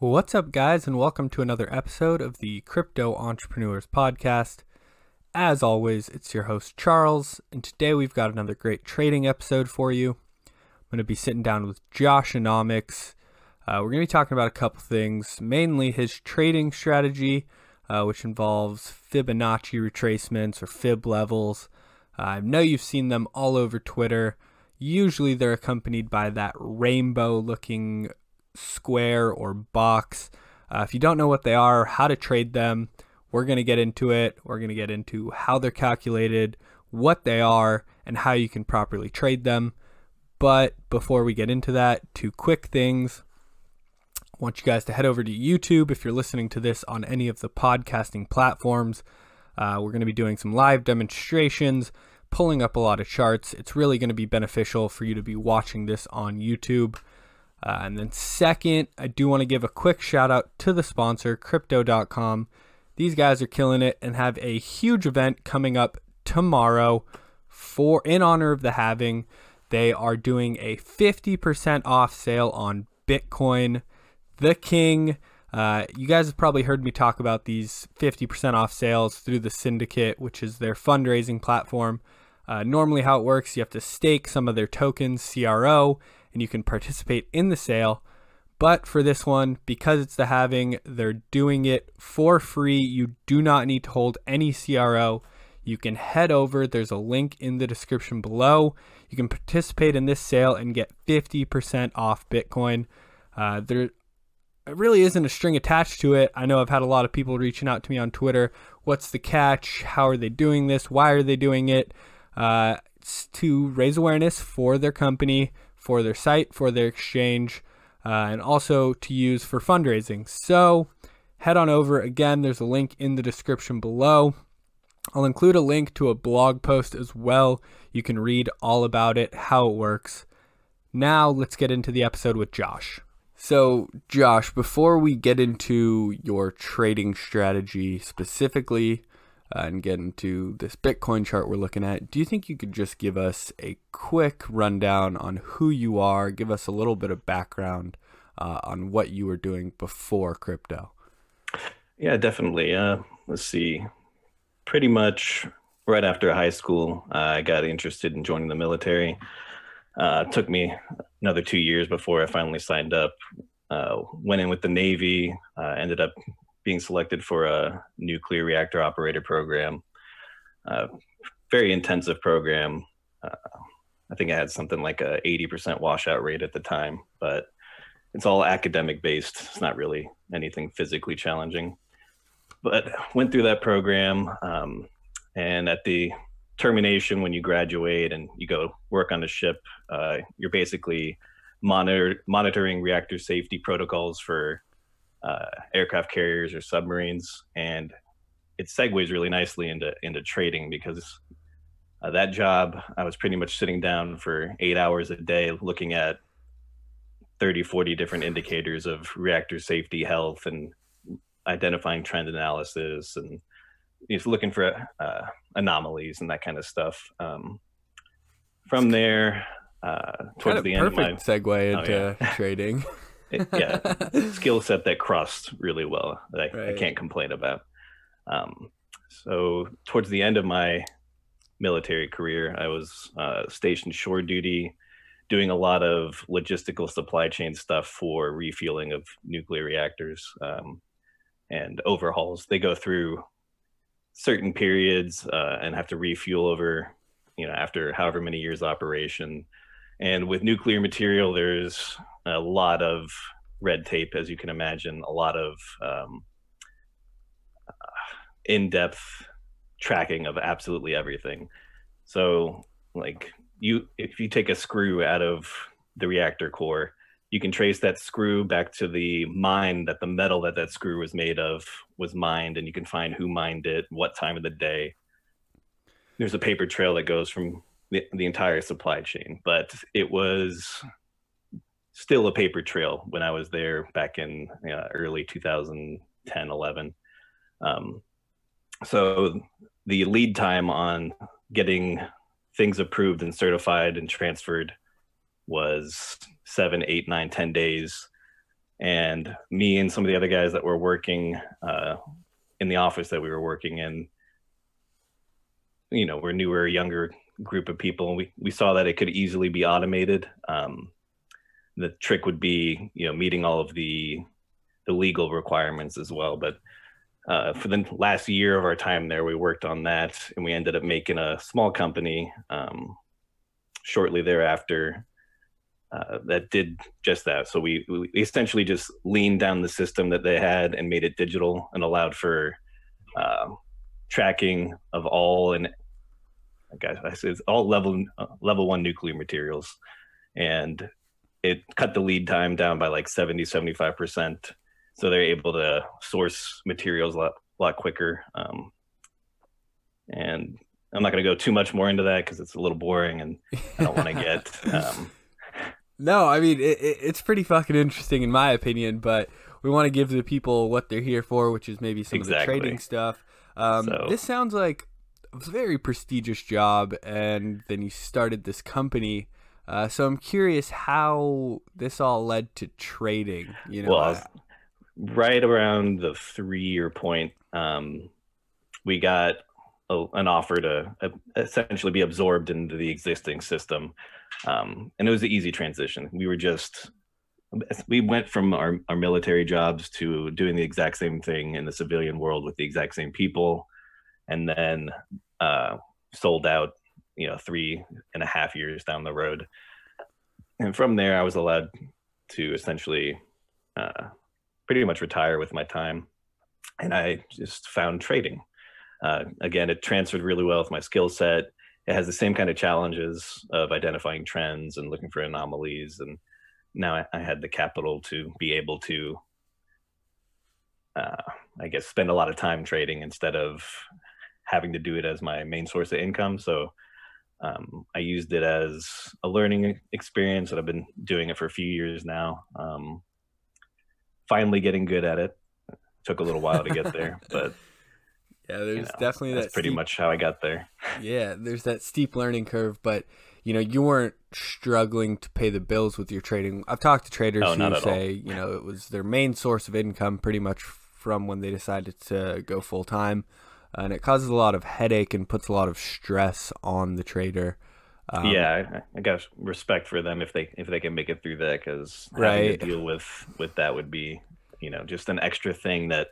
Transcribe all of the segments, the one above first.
What's up, guys, and welcome to another episode of the Crypto Entrepreneurs Podcast. As always, it's your host, Charles, and today we've got another great trading episode for you. I'm going to be sitting down with Josh Anomics. Uh, we're going to be talking about a couple things, mainly his trading strategy, uh, which involves Fibonacci retracements or fib levels. Uh, I know you've seen them all over Twitter. Usually they're accompanied by that rainbow looking square or box. Uh, if you don't know what they are, how to trade them, we're going to get into it. We're going to get into how they're calculated, what they are, and how you can properly trade them. But before we get into that, two quick things. I want you guys to head over to YouTube if you're listening to this on any of the podcasting platforms. Uh, we're going to be doing some live demonstrations, pulling up a lot of charts. It's really going to be beneficial for you to be watching this on YouTube. Uh, and then, second, I do want to give a quick shout out to the sponsor, Crypto.com. These guys are killing it and have a huge event coming up tomorrow for in honor of the halving. They are doing a 50% off sale on Bitcoin, the King. Uh, you guys have probably heard me talk about these 50% off sales through the Syndicate, which is their fundraising platform. Uh, normally, how it works, you have to stake some of their tokens, CRO, and you can participate in the sale. But for this one, because it's the halving, they're doing it for free. You do not need to hold any CRO. You can head over, there's a link in the description below. You can participate in this sale and get 50% off Bitcoin. Uh, there really isn't a string attached to it. I know I've had a lot of people reaching out to me on Twitter. What's the catch? How are they doing this? Why are they doing it? Uh, it's to raise awareness for their company, for their site, for their exchange, uh, and also to use for fundraising. So head on over. Again, there's a link in the description below. I'll include a link to a blog post as well. You can read all about it, how it works. Now, let's get into the episode with Josh. So, Josh, before we get into your trading strategy specifically uh, and get into this Bitcoin chart we're looking at, do you think you could just give us a quick rundown on who you are, give us a little bit of background uh, on what you were doing before crypto? Yeah, definitely. Uh, let's see. Pretty much right after high school, I got interested in joining the military. Uh, it took me another two years before I finally signed up. Uh, went in with the Navy, uh, ended up being selected for a nuclear reactor operator program. Very intensive program. Uh, I think I had something like a 80% washout rate at the time, but it's all academic based. It's not really anything physically challenging. But went through that program, um, and at the termination when you graduate and you go work on the ship uh, you're basically monitor, monitoring reactor safety protocols for uh, aircraft carriers or submarines and it segues really nicely into into trading because uh, that job i was pretty much sitting down for eight hours a day looking at 30 40 different indicators of reactor safety health and identifying trend analysis and he's looking for uh, anomalies and that kind of stuff. Um, from there, uh, towards the end of my segue oh, into oh, yeah. trading. It, yeah, skill set that crossed really well that I, right. I can't complain about. Um, so towards the end of my military career, I was uh, stationed shore duty, doing a lot of logistical supply chain stuff for refueling of nuclear reactors um, and overhauls. They go through certain periods uh, and have to refuel over, you know, after however many years operation. And with nuclear material, there's a lot of red tape, as you can imagine, a lot of um, uh, in-depth tracking of absolutely everything. So, like you, if you take a screw out of the reactor core, you can trace that screw back to the mine that the metal that that screw was made of was mined and you can find who mined it what time of the day there's a paper trail that goes from the, the entire supply chain but it was still a paper trail when i was there back in you know, early 2010 11 um, so the lead time on getting things approved and certified and transferred was seven, eight, nine, ten days. and me and some of the other guys that were working uh, in the office that we were working in, you know, we're newer, younger group of people, and we we saw that it could easily be automated. Um, the trick would be, you know, meeting all of the the legal requirements as well. But uh, for the last year of our time there, we worked on that, and we ended up making a small company um, shortly thereafter uh, that did just that. So we, we essentially just leaned down the system that they had and made it digital and allowed for uh, tracking of all and guys, I said all level uh, level one nuclear materials, and it cut the lead time down by like 70 75 percent. So they're able to source materials a lot, a lot quicker. Um, and I'm not going to go too much more into that because it's a little boring and I don't want to get. Um, no, I mean it, it, it's pretty fucking interesting in my opinion, but we want to give the people what they're here for, which is maybe some exactly. of the trading stuff. Um, so. This sounds like a very prestigious job, and then you started this company. Uh, so I'm curious how this all led to trading. You know, well, right around the three-year point, um, we got a, an offer to uh, essentially be absorbed into the existing system. Um, and it was an easy transition. We were just, we went from our, our military jobs to doing the exact same thing in the civilian world with the exact same people. And then uh, sold out, you know, three and a half years down the road. And from there, I was allowed to essentially uh, pretty much retire with my time. And I just found trading uh, again, it transferred really well with my skill set. It has the same kind of challenges of identifying trends and looking for anomalies. And now I, I had the capital to be able to, uh, I guess, spend a lot of time trading instead of having to do it as my main source of income. So um, I used it as a learning experience, and I've been doing it for a few years now. Um, finally, getting good at it. it took a little while to get there, but yeah, there's you know, definitely that's that pretty steep, much how I got there. yeah, there's that steep learning curve, but you know, you weren't struggling to pay the bills with your trading. I've talked to traders oh, who say, you know, it was their main source of income pretty much from when they decided to go full time. And it causes a lot of headache and puts a lot of stress on the trader. Um, yeah, I, I, got respect for them if they if they can make it through that because right. to deal with with that would be you know just an extra thing that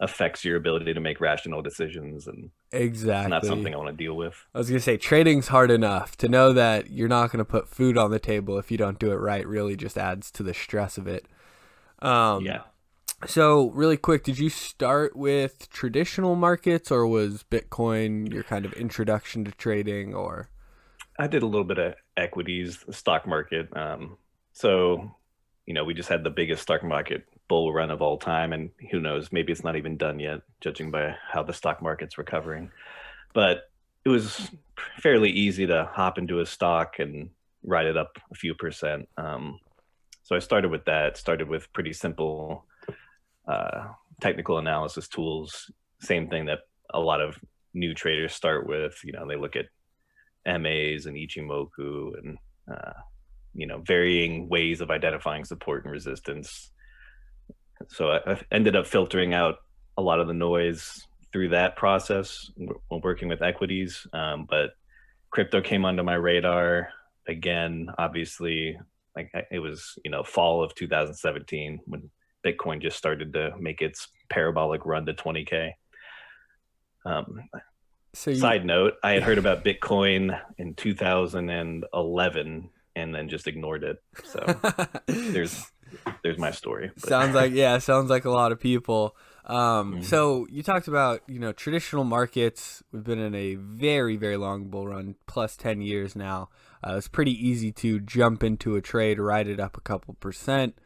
affects your ability to make rational decisions and exactly. not something i want to deal with. I was going to say trading's hard enough. To know that you're not going to put food on the table if you don't do it right really just adds to the stress of it. Um, yeah so really quick did you start with traditional markets or was bitcoin your kind of introduction to trading or i did a little bit of equities stock market um, so you know we just had the biggest stock market bull run of all time. And who knows, maybe it's not even done yet, judging by how the stock market's recovering. But it was fairly easy to hop into a stock and ride it up a few percent. Um, so I started with that, started with pretty simple uh, technical analysis tools. Same thing that a lot of new traders start with. You know, they look at MAs and Ichimoku and, uh, you know, varying ways of identifying support and resistance so I, ended up filtering out a lot of the noise through that process when working with equities. Um, but crypto came onto my radar again. Obviously, like it was you know fall of 2017 when Bitcoin just started to make its parabolic run to 20k. Um, so you... side note, I had heard about Bitcoin in 2011 and then just ignored it. So there's there's my story. But. Sounds like yeah, sounds like a lot of people. Um, mm-hmm. So you talked about you know traditional markets. We've been in a very very long bull run, plus ten years now. Uh, it's pretty easy to jump into a trade, ride it up a couple percent,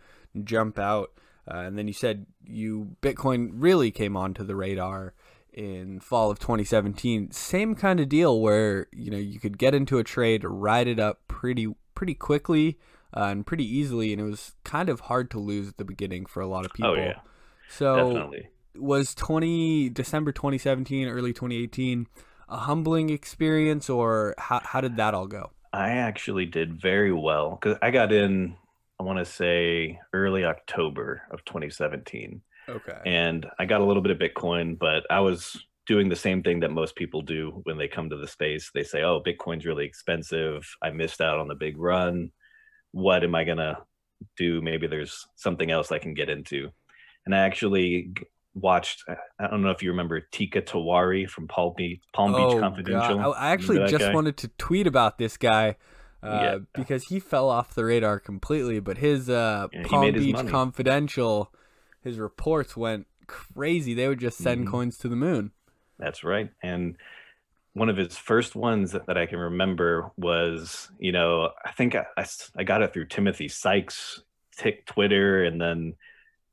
jump out, uh, and then you said you Bitcoin really came onto the radar in fall of 2017. Same kind of deal where you know you could get into a trade, ride it up pretty pretty quickly uh, and pretty easily, and it was kind of hard to lose at the beginning for a lot of oh, people. Oh yeah, so definitely. was twenty December twenty seventeen, early twenty eighteen, a humbling experience, or how how did that all go? I actually did very well because I got in I want to say early October of 2017. Okay. And I got a little bit of Bitcoin, but I was doing the same thing that most people do when they come to the space. They say, "Oh, Bitcoin's really expensive. I missed out on the big run. What am I going to do? Maybe there's something else I can get into." And I actually watched I don't know if you remember Teeka Tiwari from Palm Beach, Palm Beach oh, Confidential. God. I actually just guy? wanted to tweet about this guy uh, yeah. because he fell off the radar completely. But his uh, yeah, Palm Beach his Confidential, his reports went crazy. They would just send mm-hmm. coins to the moon. That's right. And one of his first ones that, that I can remember was, you know, I think I, I, I got it through Timothy Sykes' tick Twitter, and then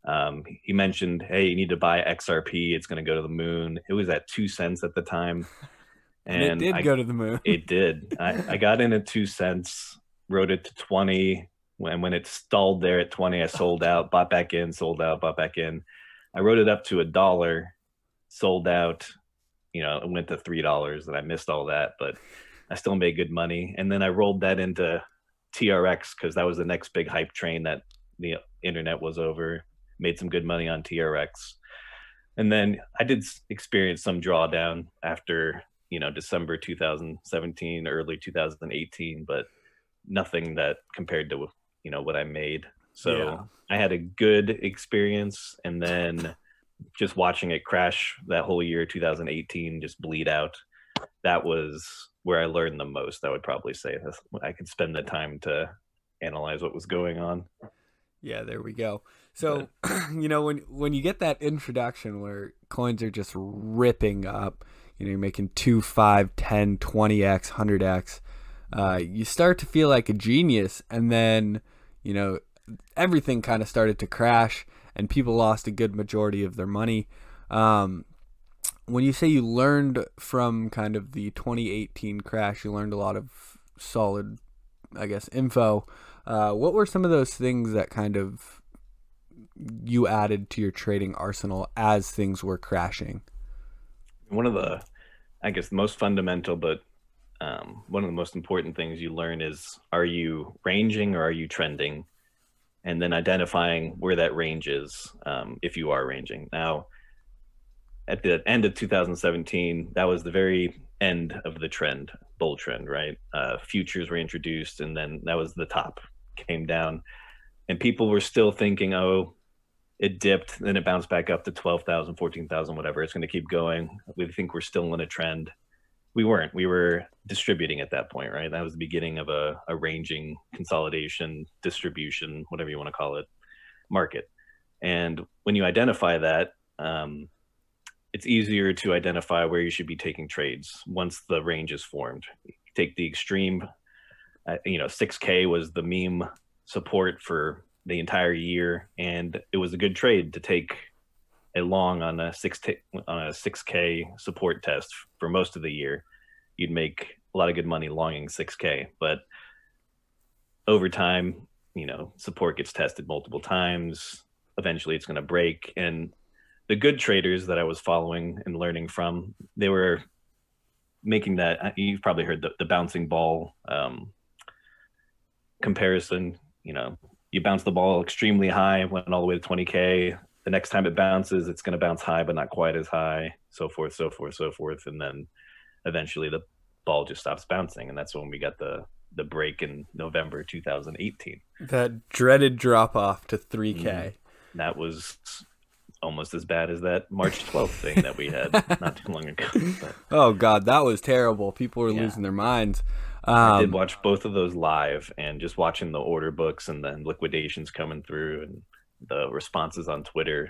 um, he mentioned, "Hey, you need to buy XRP. It's going to go to the moon." It was at two cents at the time, and, and it did I, go to the moon. it did. I, I got in at two cents, wrote it to twenty. When when it stalled there at twenty, I sold out, bought back in, sold out, bought back in. I wrote it up to a dollar, sold out. You know, it went to three dollars, and I missed all that, but I still made good money. And then I rolled that into TRX because that was the next big hype train that the internet was over made some good money on TRX. And then I did experience some drawdown after, you know, December 2017, early 2018, but nothing that compared to, you know, what I made. So yeah. I had a good experience and then just watching it crash that whole year 2018 just bleed out. That was where I learned the most, I would probably say. I could spend the time to analyze what was going on. Yeah, there we go. So, you know, when when you get that introduction where coins are just ripping up, you know, you're making 2, 5, 10, 20x, 100x, uh, you start to feel like a genius. And then, you know, everything kind of started to crash and people lost a good majority of their money. Um, when you say you learned from kind of the 2018 crash, you learned a lot of solid, I guess, info. Uh, what were some of those things that kind of you added to your trading arsenal as things were crashing? One of the, I guess, the most fundamental, but um, one of the most important things you learn is are you ranging or are you trending? And then identifying where that range is um, if you are ranging. Now, at the end of 2017, that was the very end of the trend, bull trend, right? Uh, futures were introduced, and then that was the top came down, and people were still thinking, oh, it dipped, then it bounced back up to 12,000, 14,000, whatever. It's going to keep going. We think we're still in a trend. We weren't. We were distributing at that point, right? That was the beginning of a, a ranging consolidation, distribution, whatever you want to call it, market. And when you identify that, um, it's easier to identify where you should be taking trades once the range is formed. Take the extreme you know, 6K was the meme support for the entire year, and it was a good trade to take a long on a six t- on a 6K support test for most of the year. You'd make a lot of good money longing 6K, but over time, you know, support gets tested multiple times. Eventually, it's going to break, and the good traders that I was following and learning from, they were making that. You've probably heard the, the bouncing ball um, comparison, you know, you bounce the ball extremely high, went all the way to 20K. The next time it bounces, it's going to bounce high, but not quite as high, so forth, so forth, so forth. And then eventually the ball just stops bouncing. And that's when we got the, the break in November 2018. That dreaded drop off to 3K. Mm, that was almost as bad as that March 12th thing that we had not too long ago. But, oh, God, that was terrible. People were yeah. losing their minds. Um, I did um, watch both of those live, and just watching the order books and then liquidations coming through and the responses on Twitter,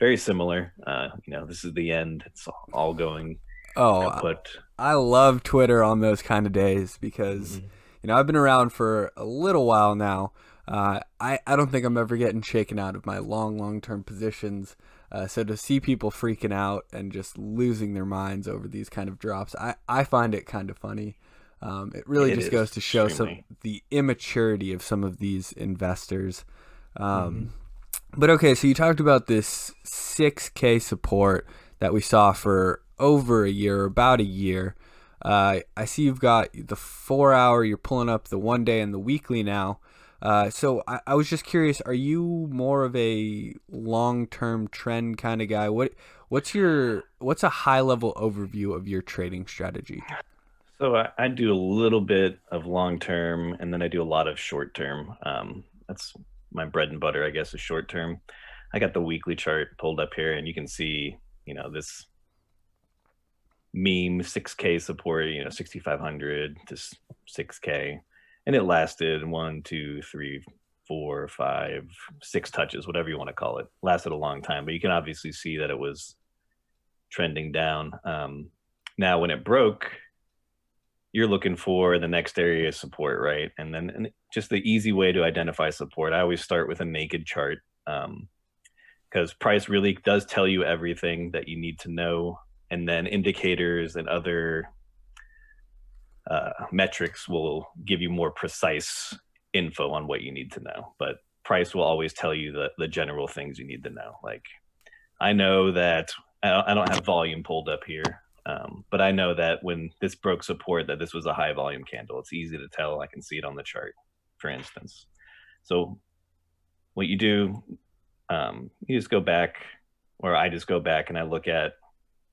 very similar. Uh, you know, this is the end. It's all going. Oh, but I love Twitter on those kind of days because mm-hmm. you know I've been around for a little while now. Uh, I I don't think I'm ever getting shaken out of my long long term positions. Uh, so to see people freaking out and just losing their minds over these kind of drops, I, I find it kind of funny. Um, it really it just goes to show extremely. some the immaturity of some of these investors. Um, mm-hmm. But okay, so you talked about this 6K support that we saw for over a year, about a year. Uh, I see you've got the four hour, you're pulling up the one day and the weekly now. Uh, so I, I was just curious, are you more of a long term trend kind of guy? What what's your what's a high level overview of your trading strategy? So I, I do a little bit of long term, and then I do a lot of short term. Um, that's my bread and butter, I guess, is short term. I got the weekly chart pulled up here, and you can see, you know, this meme 6K support, you know, 6,500 to 6K, and it lasted one, two, three, four, five, six touches, whatever you want to call it. Lasted a long time, but you can obviously see that it was trending down. Um, now, when it broke, you're looking for the next area of support, right? And then and just the easy way to identify support, I always start with a naked chart because um, price really does tell you everything that you need to know, and then indicators and other uh, metrics will give you more precise info on what you need to know. But price will always tell you the the general things you need to know. Like I know that I don't have volume pulled up here, um, but I know that when this broke support, that this was a high volume candle. It's easy to tell. I can see it on the chart, for instance. So what you do, um, you just go back, or I just go back and I look at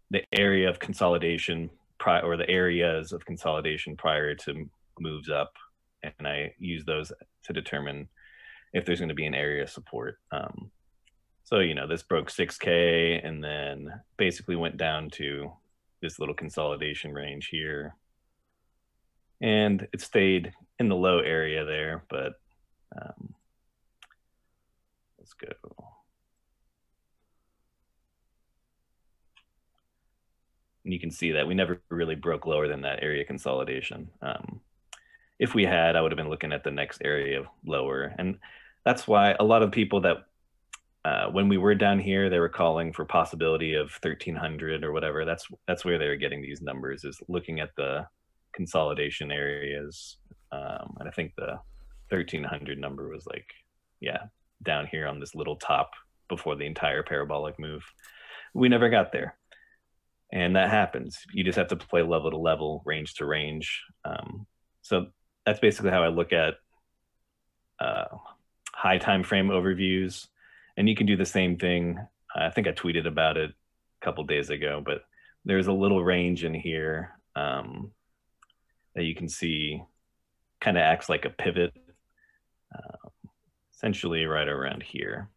the area of consolidation prior, or the areas of consolidation prior to moves up, and I use those to determine if there's going to be an area of support. Um, so you know this broke 6k and then basically went down to this little consolidation range here. And it stayed in the low area there, but um, let's go. And you can see that we never really broke lower than that area consolidation. Um, if we had, I would have been looking at the next area of lower. And that's why a lot of people that uh, when we were down here, they were calling for possibility of 1300 or whatever. That's that's where they were getting these numbers is looking at the consolidation areas. Um, and I think the 1300 number was like, yeah, down here on this little top before the entire parabolic move. We never got there. And that happens. You just have to play level to level, range to range. Um, so that's basically how I look at uh, high time frame overviews and you can do the same thing. I think I tweeted about it a couple days ago, but there's a little range in here um, that you can see kind of acts like a pivot, uh, essentially right around here.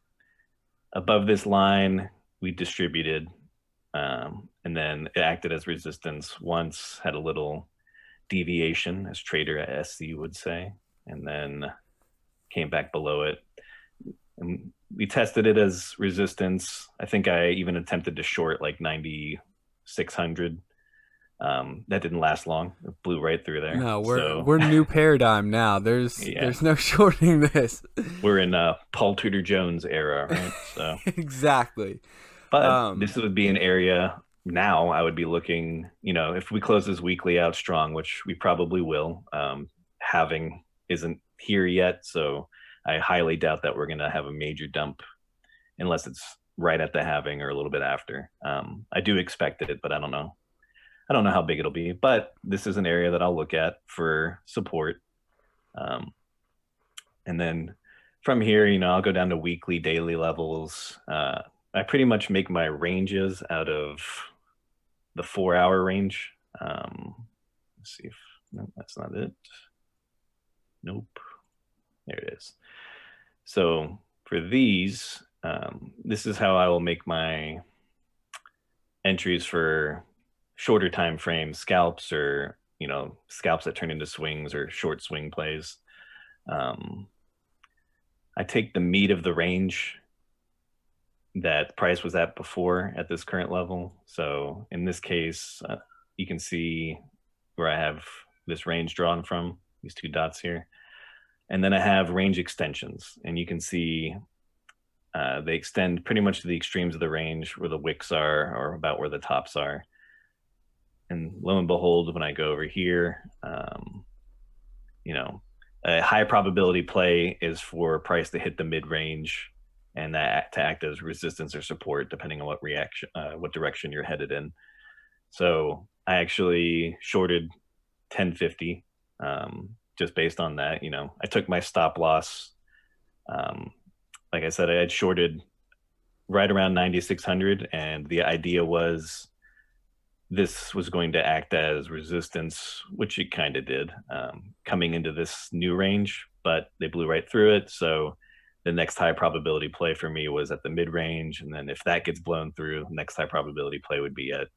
Above this line, we distributed, um, and then it acted as resistance once, had a little deviation, as trader SZ would say, and then came back below it. And we tested it as resistance. I think I even attempted to short like 9600. Um, that didn't last long. It blew right through there. No, we're so, we're new paradigm now. There's yeah. there's no shorting this. We're in uh, Paul Tudor Jones era, right? So exactly. But um, this would be an area now. I would be looking. You know, if we close this weekly out strong, which we probably will. Um, halving isn't here yet, so I highly doubt that we're going to have a major dump unless it's right at the halving or a little bit after. Um, I do expect it, but I don't know. I don't know how big it'll be, but this is an area that I'll look at for support. Um, and then from here, you know, I'll go down to weekly, daily levels. Uh, I pretty much make my ranges out of the four hour range. Um, let's see if no, that's not it. Nope. There it is. So for these, um, this is how I will make my entries for shorter time frames, scalps or you know scalps that turn into swings or short swing plays. Um, I take the meat of the range that price was at before at this current level. So in this case, uh, you can see where I have this range drawn from these two dots here. And then I have range extensions, and you can see uh, they extend pretty much to the extremes of the range where the wicks are or about where the tops are. And lo and behold, when I go over here, um, you know, a high probability play is for price to hit the mid range and that to act as resistance or support depending on what reaction, uh, what direction you're headed in. So I actually shorted 1050 um, just based on that. You know, I took my stop loss. Um, like I said, I had shorted right around 9600 and the idea was this was going to act as resistance which it kind of did um, coming into this new range but they blew right through it so the next high probability play for me was at the mid range and then if that gets blown through next high probability play would be at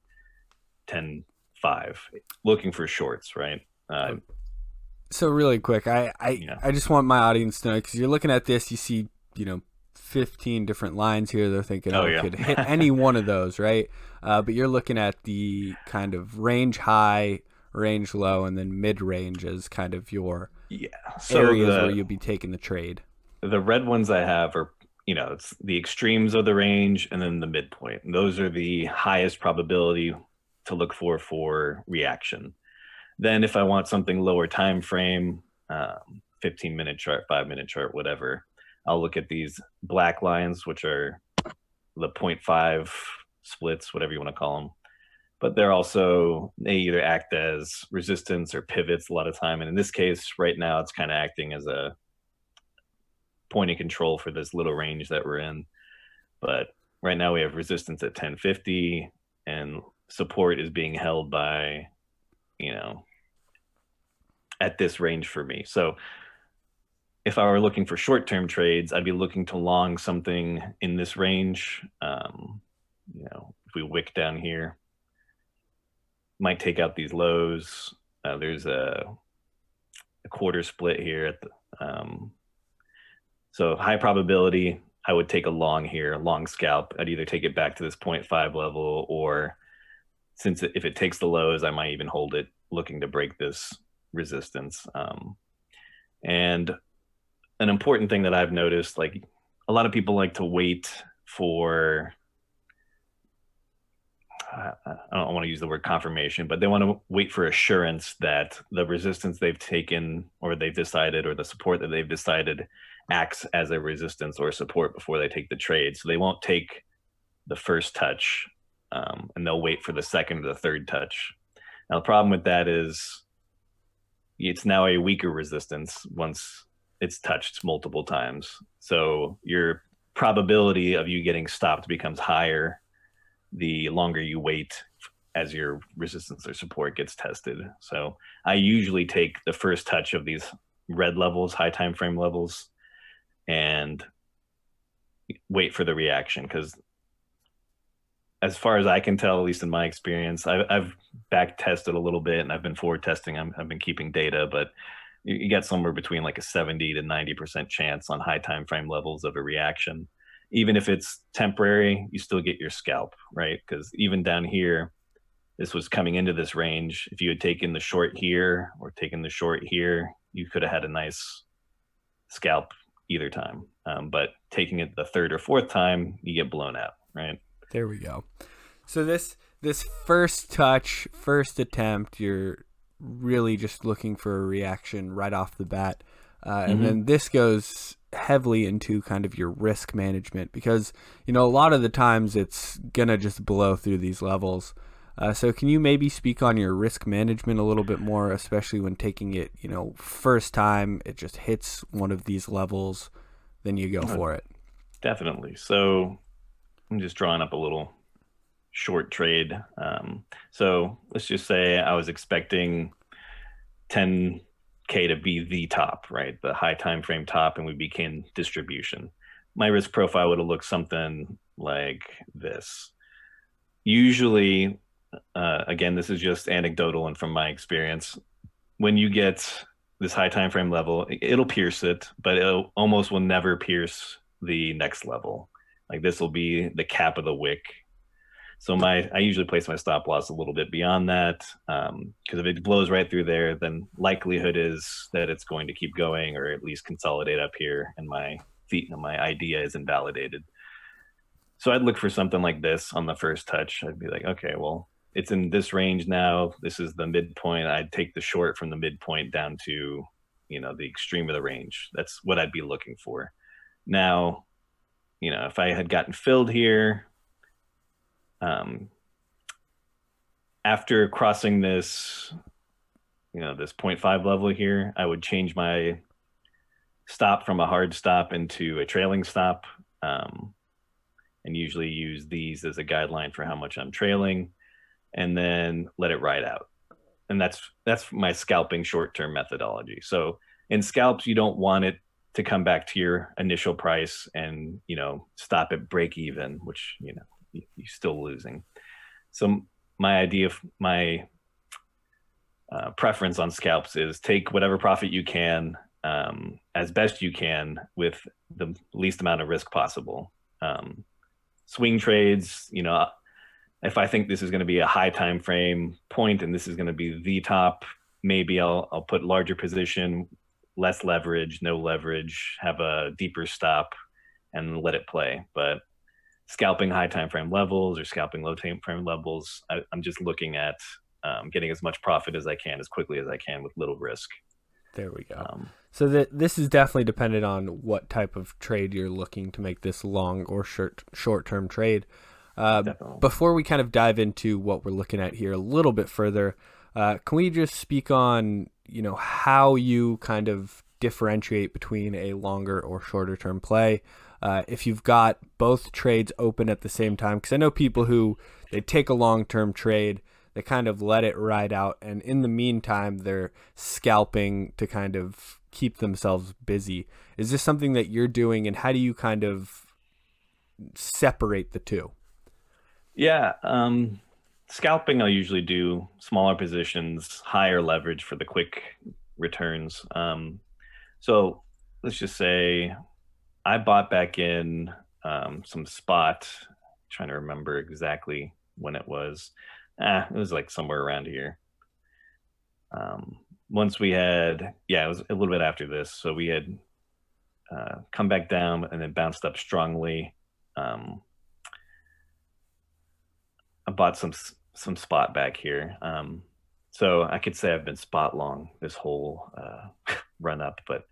10 5 looking for shorts right uh, so really quick i I, yeah. I just want my audience to know because you're looking at this you see you know 15 different lines here. They're thinking, oh, oh yeah. could hit any one of those, right? Uh, but you're looking at the kind of range high, range low, and then mid range as kind of your yeah so areas the, where you'll be taking the trade. The red ones I have are, you know, it's the extremes of the range and then the midpoint. And those are the highest probability to look for for reaction. Then if I want something lower time frame, um, 15 minute chart, five minute chart, whatever, I'll look at these black lines, which are the 0.5 splits, whatever you want to call them. But they're also, they either act as resistance or pivots a lot of time. And in this case, right now, it's kind of acting as a point of control for this little range that we're in. But right now, we have resistance at 1050 and support is being held by, you know, at this range for me. So if I were looking for short term trades, I'd be looking to long something in this range. Um, you know, if we wick down here, might take out these lows. Uh, there's a, a, quarter split here at the, um, so high probability. I would take a long here, a long scalp. I'd either take it back to this 0.5 level, or since if it takes the lows, I might even hold it, looking to break this resistance. Um, and an important thing that I've noticed, like a lot of people like to wait for I don't want to use the word confirmation, but they want to wait for assurance that the resistance they've taken or they've decided or the support that they've decided acts as a resistance or support before they take the trade. So they won't take the first touch um, and they'll wait for the second or the third touch. Now, the problem with that is it's now a weaker resistance once it's touched multiple times. So your probability of you getting stopped becomes higher the longer you wait as your resistance or support gets tested. So I usually take the first touch of these red levels, high time frame levels, and wait for the reaction because as far as I can tell, at least in my experience, I've, I've back tested a little bit and I've been forward testing. i have been keeping data, but you get somewhere between like a 70 to 90% chance on high time frame levels of a reaction. Even if it's temporary you still get your scalp right? Because even down here this was coming into this range. If you had taken the short here or taken the short here you could have had a nice scalp either time. Um, but taking it the third or fourth time you get blown out right there we go so this this first touch first attempt you're really just looking for a reaction right off the bat. Uh, and mm-hmm. then this goes heavily into kind of your risk management because, you know, a lot of the times it's going to just blow through these levels. Uh, so can you maybe speak on your risk management a little bit more, especially when taking it, you know, first time it just hits one of these levels, then you go uh, for it. Definitely. So I'm just drawing up a little short trade. Um, so let's just say I was expecting 10k to be the top, right? The high time frame top, and we became distribution. My risk profile would have looked something like this. Usually, uh, again, this is just anecdotal and from my experience. When you get this high time frame level, it'll pierce it, but it almost will never pierce the next level. Like this will be the cap of the wick so my I usually place my stop loss a little bit beyond that because um, if it blows right through there, then likelihood is that it's going to keep going or at least consolidate up here, and my feet my idea is invalidated. So I'd look for something like this on the first touch. I'd be like, okay, well, it's in this range now. This is the midpoint. I'd take the short from the midpoint down to, you know, the extreme of the range. That's what I'd be looking for. Now, you know, if I had gotten filled here, um, after crossing this you know this 0.5 level here, I would change my stop from a hard stop into a trailing stop, um, and usually use these as a guideline for how much I'm trailing, and then let it ride out. And that's that's my scalping short term methodology. So in scalps, you don't want it to come back to your initial price and you know stop at break even, which you know you're still losing. So my idea of my uh, preference on scalps is take whatever profit you can um, as best you can with the least amount of risk possible. Um, swing trades, you know, if I think this is going to be a high time frame point and this is going to be the top, maybe I'll I'll put larger position, less leverage, no leverage, have a deeper stop, and let it play. But scalping high time frame levels or scalping low time frame levels, I, am just looking at um, getting as much profit as I can as quickly as I can with little risk. There we go. Um, so that this is definitely dependent on what type of trade you're looking to make this long or short short term trade. Uh, before we kind of dive into what we're looking at here a little bit further, uh, can we just speak on you know how you kind of differentiate between a longer or shorter term play? Uh, if you've got both trades open at the same time, because I know people who they take a long term trade they kind of let it ride out and in the meantime they're scalping to kind of keep themselves busy is this something that you're doing and how do you kind of separate the two yeah um, scalping i'll usually do smaller positions higher leverage for the quick returns um, so let's just say i bought back in um, some spot trying to remember exactly when it was eh, it was like somewhere around here. Um, once we had, yeah, it was a little bit after this. So we had uh, come back down and then bounced up strongly. Um, I bought some some spot back here. Um, so I could say I've been spot long this whole uh, run up, but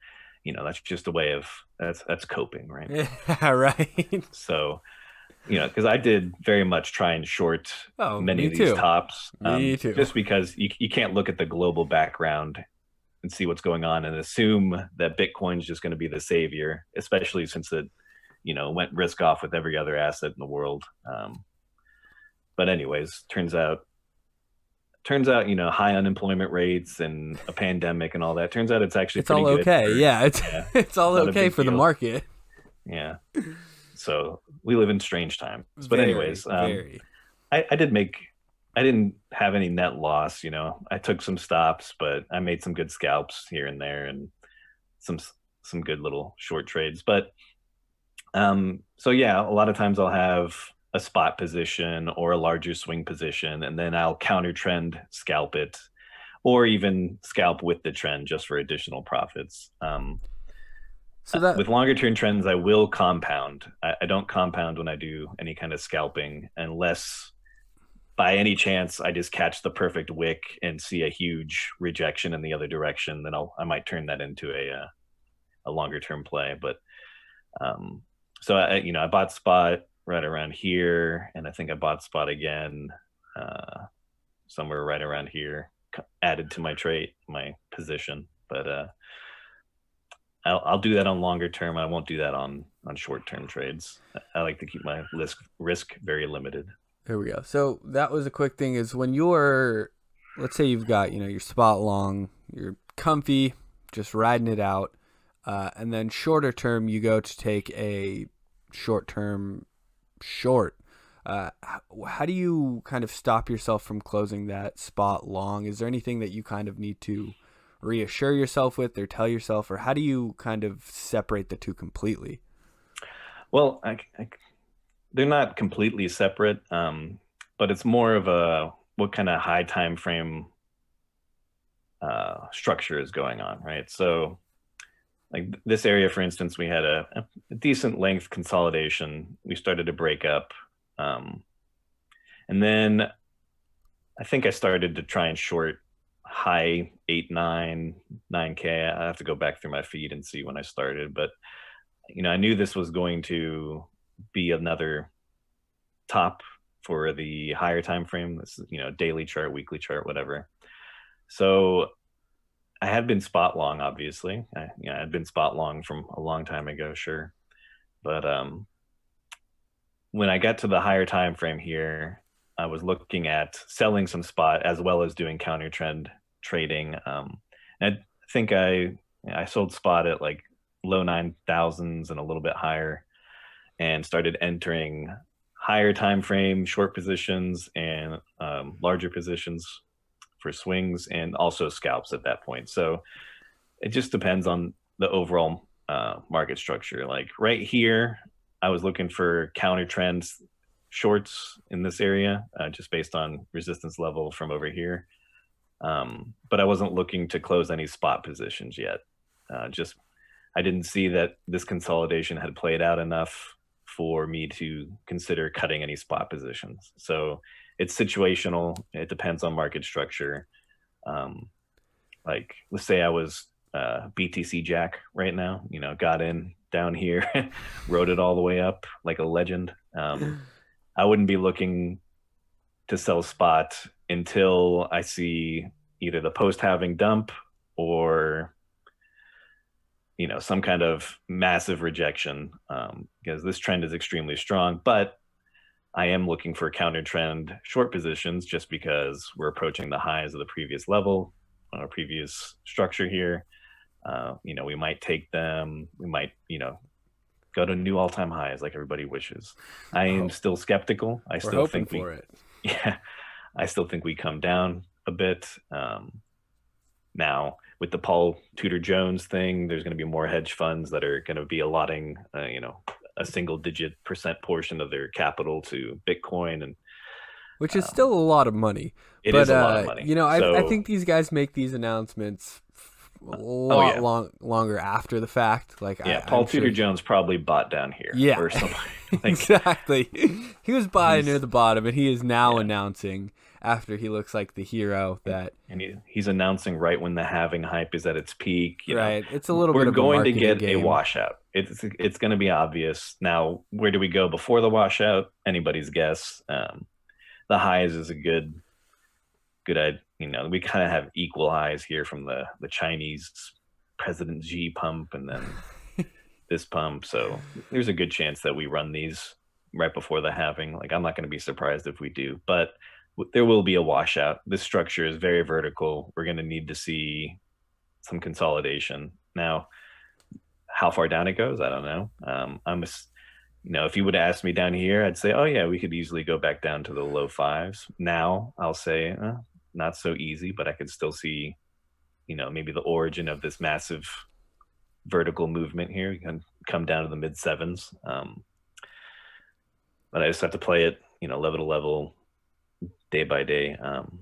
you know that's just a way of that's that's coping, right? Yeah, right. So you know, because I did very much try and short oh, many of these too. tops. Um, me too. Just because you, you can't look at the global background and see what's going on and assume that Bitcoin's just going to be the savior, especially since it, you know, went risk off with every other asset in the world. Um, but anyways, turns out, turns out, you know, high unemployment rates and a pandemic and all that. Turns out it's actually it's all okay. For, yeah, it's yeah, it's all okay for deal. the market. Yeah. So we live in strange times. But very, anyways, um, I, I did make I didn't have any net loss. You know, I took some stops, but I made some good scalps here and there, and some some good little short trades. But um, so yeah, a lot of times I'll have a spot position or a larger swing position, and then I'll counter trend scalp it, or even scalp with the trend just for additional profits. Um, so that with longer term trends, I will compound. I, I, don't compound when I do any kind of scalping unless by any chance I just catch the perfect wick and see a huge rejection in the other direction. Then I'll I might turn that into a a, uh, a longer term play. But um, so I you know I bought spot right around here, and I think I bought spot again uh, somewhere right around here, added to my trade my position, but. uh I'll, I'll do that on longer term. I won't do that on on short term trades. I like to keep my risk risk very limited. There we go. So that was a quick thing. Is when you're, let's say you've got you know your spot long, you're comfy, just riding it out, uh, and then shorter term you go to take a short term short. Uh, how, do you kind of stop yourself from closing that spot long? Is there anything that you kind of need to reassure yourself with or tell yourself or how do you kind of separate the two completely well I, I, they're not completely separate um, but it's more of a what kind of high time frame uh, structure is going on right so like this area for instance we had a, a decent length consolidation we started to break up um, and then i think i started to try and short high eight, nine, nine K. I have to go back through my feed and see when I started, but you know, I knew this was going to be another top for the higher time frame. This is, you know, daily chart, weekly chart, whatever. So I had been spot long, obviously. I, know, I'd been spot long from a long time ago, sure. But um, when I got to the higher time frame here, I was looking at selling some spot as well as doing counter trend trading. Um, I think I I sold spot at like low nine thousands and a little bit higher, and started entering higher time frame short positions and um, larger positions for swings and also scalps at that point. So it just depends on the overall uh, market structure. Like right here, I was looking for counter trends shorts in this area, uh, just based on resistance level from over here. Um, but I wasn't looking to close any spot positions yet. Uh, just I didn't see that this consolidation had played out enough for me to consider cutting any spot positions. So it's situational. It depends on market structure. Um, like let's say I was uh, BTC Jack right now. You know, got in down here, rode it all the way up like a legend. Um, I wouldn't be looking to sell spot until I see either the post halving dump or you know some kind of massive rejection um, because this trend is extremely strong but i am looking for counter trend short positions just because we're approaching the highs of the previous level on our previous structure here uh, you know we might take them we might you know go to new all-time highs like everybody wishes. I am oh. still skeptical. I We're still think we, it. Yeah, I still think we come down a bit. Um, now with the Paul Tudor Jones thing, there's going to be more hedge funds that are going to be allotting, uh, you know, a single-digit percent portion of their capital to Bitcoin and. Which is um, still a lot of money. It but, is a uh, lot of uh, money. You know, so, I, I think these guys make these announcements a lot oh, yeah. long, longer after the fact. Like yeah, I, Paul I'm Tudor sure... Jones probably bought down here. Yeah, or something. exactly. he was buying near the bottom, and he is now yeah. announcing after he looks like the hero that. And he, he's announcing right when the halving hype is at its peak. right. Know. It's a little We're bit. We're going to get game. a washout. It's it's going to be obvious now. Where do we go before the washout? Anybody's guess. Um, the highs is a good good idea, you know we kind of have equal highs here from the the Chinese President Xi pump and then this pump. So there's a good chance that we run these right before the halving. Like I'm not going to be surprised if we do, but there will be a washout. This structure is very vertical. We're going to need to see some consolidation. Now, how far down it goes, I don't know. Um, I'm, a, you know, if you would ask me down here, I'd say, oh yeah, we could easily go back down to the low fives. Now, I'll say, uh, not so easy, but I could still see, you know, maybe the origin of this massive vertical movement here. You can come down to the mid sevens. Um, but I just have to play it, you know, level to level, day by day. Um,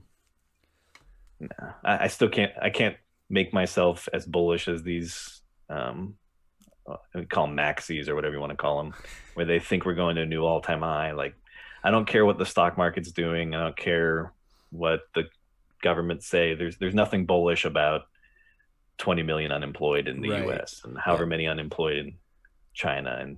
nah, I, I, still can't. I can't make myself as bullish as these. Um, uh, we call them maxis or whatever you want to call them, where they think we're going to a new all-time high. Like, I don't care what the stock market's doing. I don't care what the governments say there's there's nothing bullish about 20 million unemployed in the right. US and however yeah. many unemployed in China and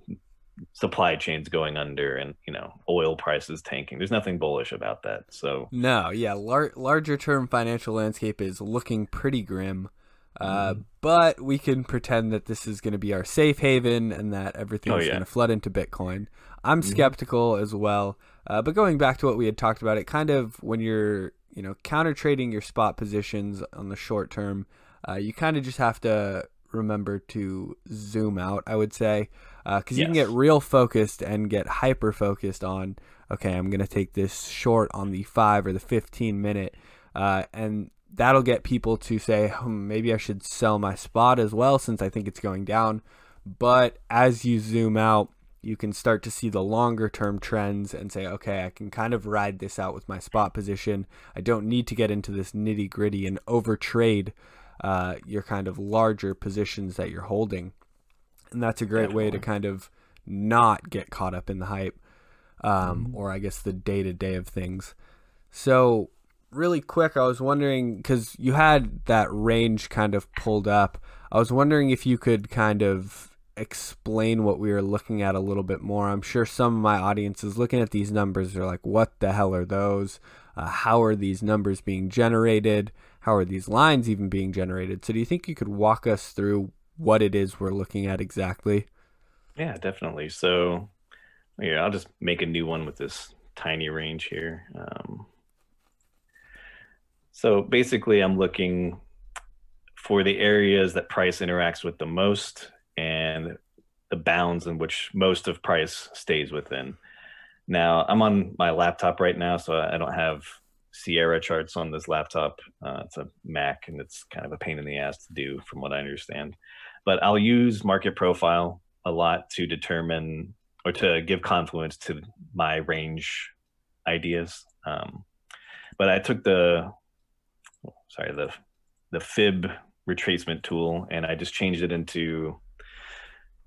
supply chains going under and you know oil prices tanking there's nothing bullish about that so no yeah lar- larger term financial landscape is looking pretty grim uh, mm. but we can pretend that this is going to be our safe haven and that everything's oh, yeah. going to flood into bitcoin i'm mm. skeptical as well uh, but going back to what we had talked about it kind of when you're you know, counter trading your spot positions on the short term, uh, you kind of just have to remember to zoom out, I would say, because uh, you can get real focused and get hyper focused on, okay, I'm going to take this short on the five or the 15 minute. Uh, and that'll get people to say, hmm, maybe I should sell my spot as well since I think it's going down. But as you zoom out, you can start to see the longer term trends and say, okay, I can kind of ride this out with my spot position. I don't need to get into this nitty gritty and overtrade uh, your kind of larger positions that you're holding. And that's a great way to kind of not get caught up in the hype, um, mm-hmm. or I guess the day to day of things. So, really quick, I was wondering because you had that range kind of pulled up. I was wondering if you could kind of explain what we were looking at a little bit more. I'm sure some of my audience is looking at these numbers. They're like, "What the hell are those?" Uh, how are these numbers being generated? How are these lines even being generated? So, do you think you could walk us through what it is we're looking at exactly? Yeah, definitely. So, yeah, I'll just make a new one with this tiny range here. Um, so basically, I'm looking for the areas that price interacts with the most and the bounds in which most of price stays within. Now, I'm on my laptop right now, so I don't have Sierra charts on this laptop. Uh, it's a Mac, and it's kind of a pain in the ass to do, from what I understand. But I'll use market profile a lot to determine or to give confluence to my range ideas. Um, but I took the sorry the the fib retracement tool and I just changed it into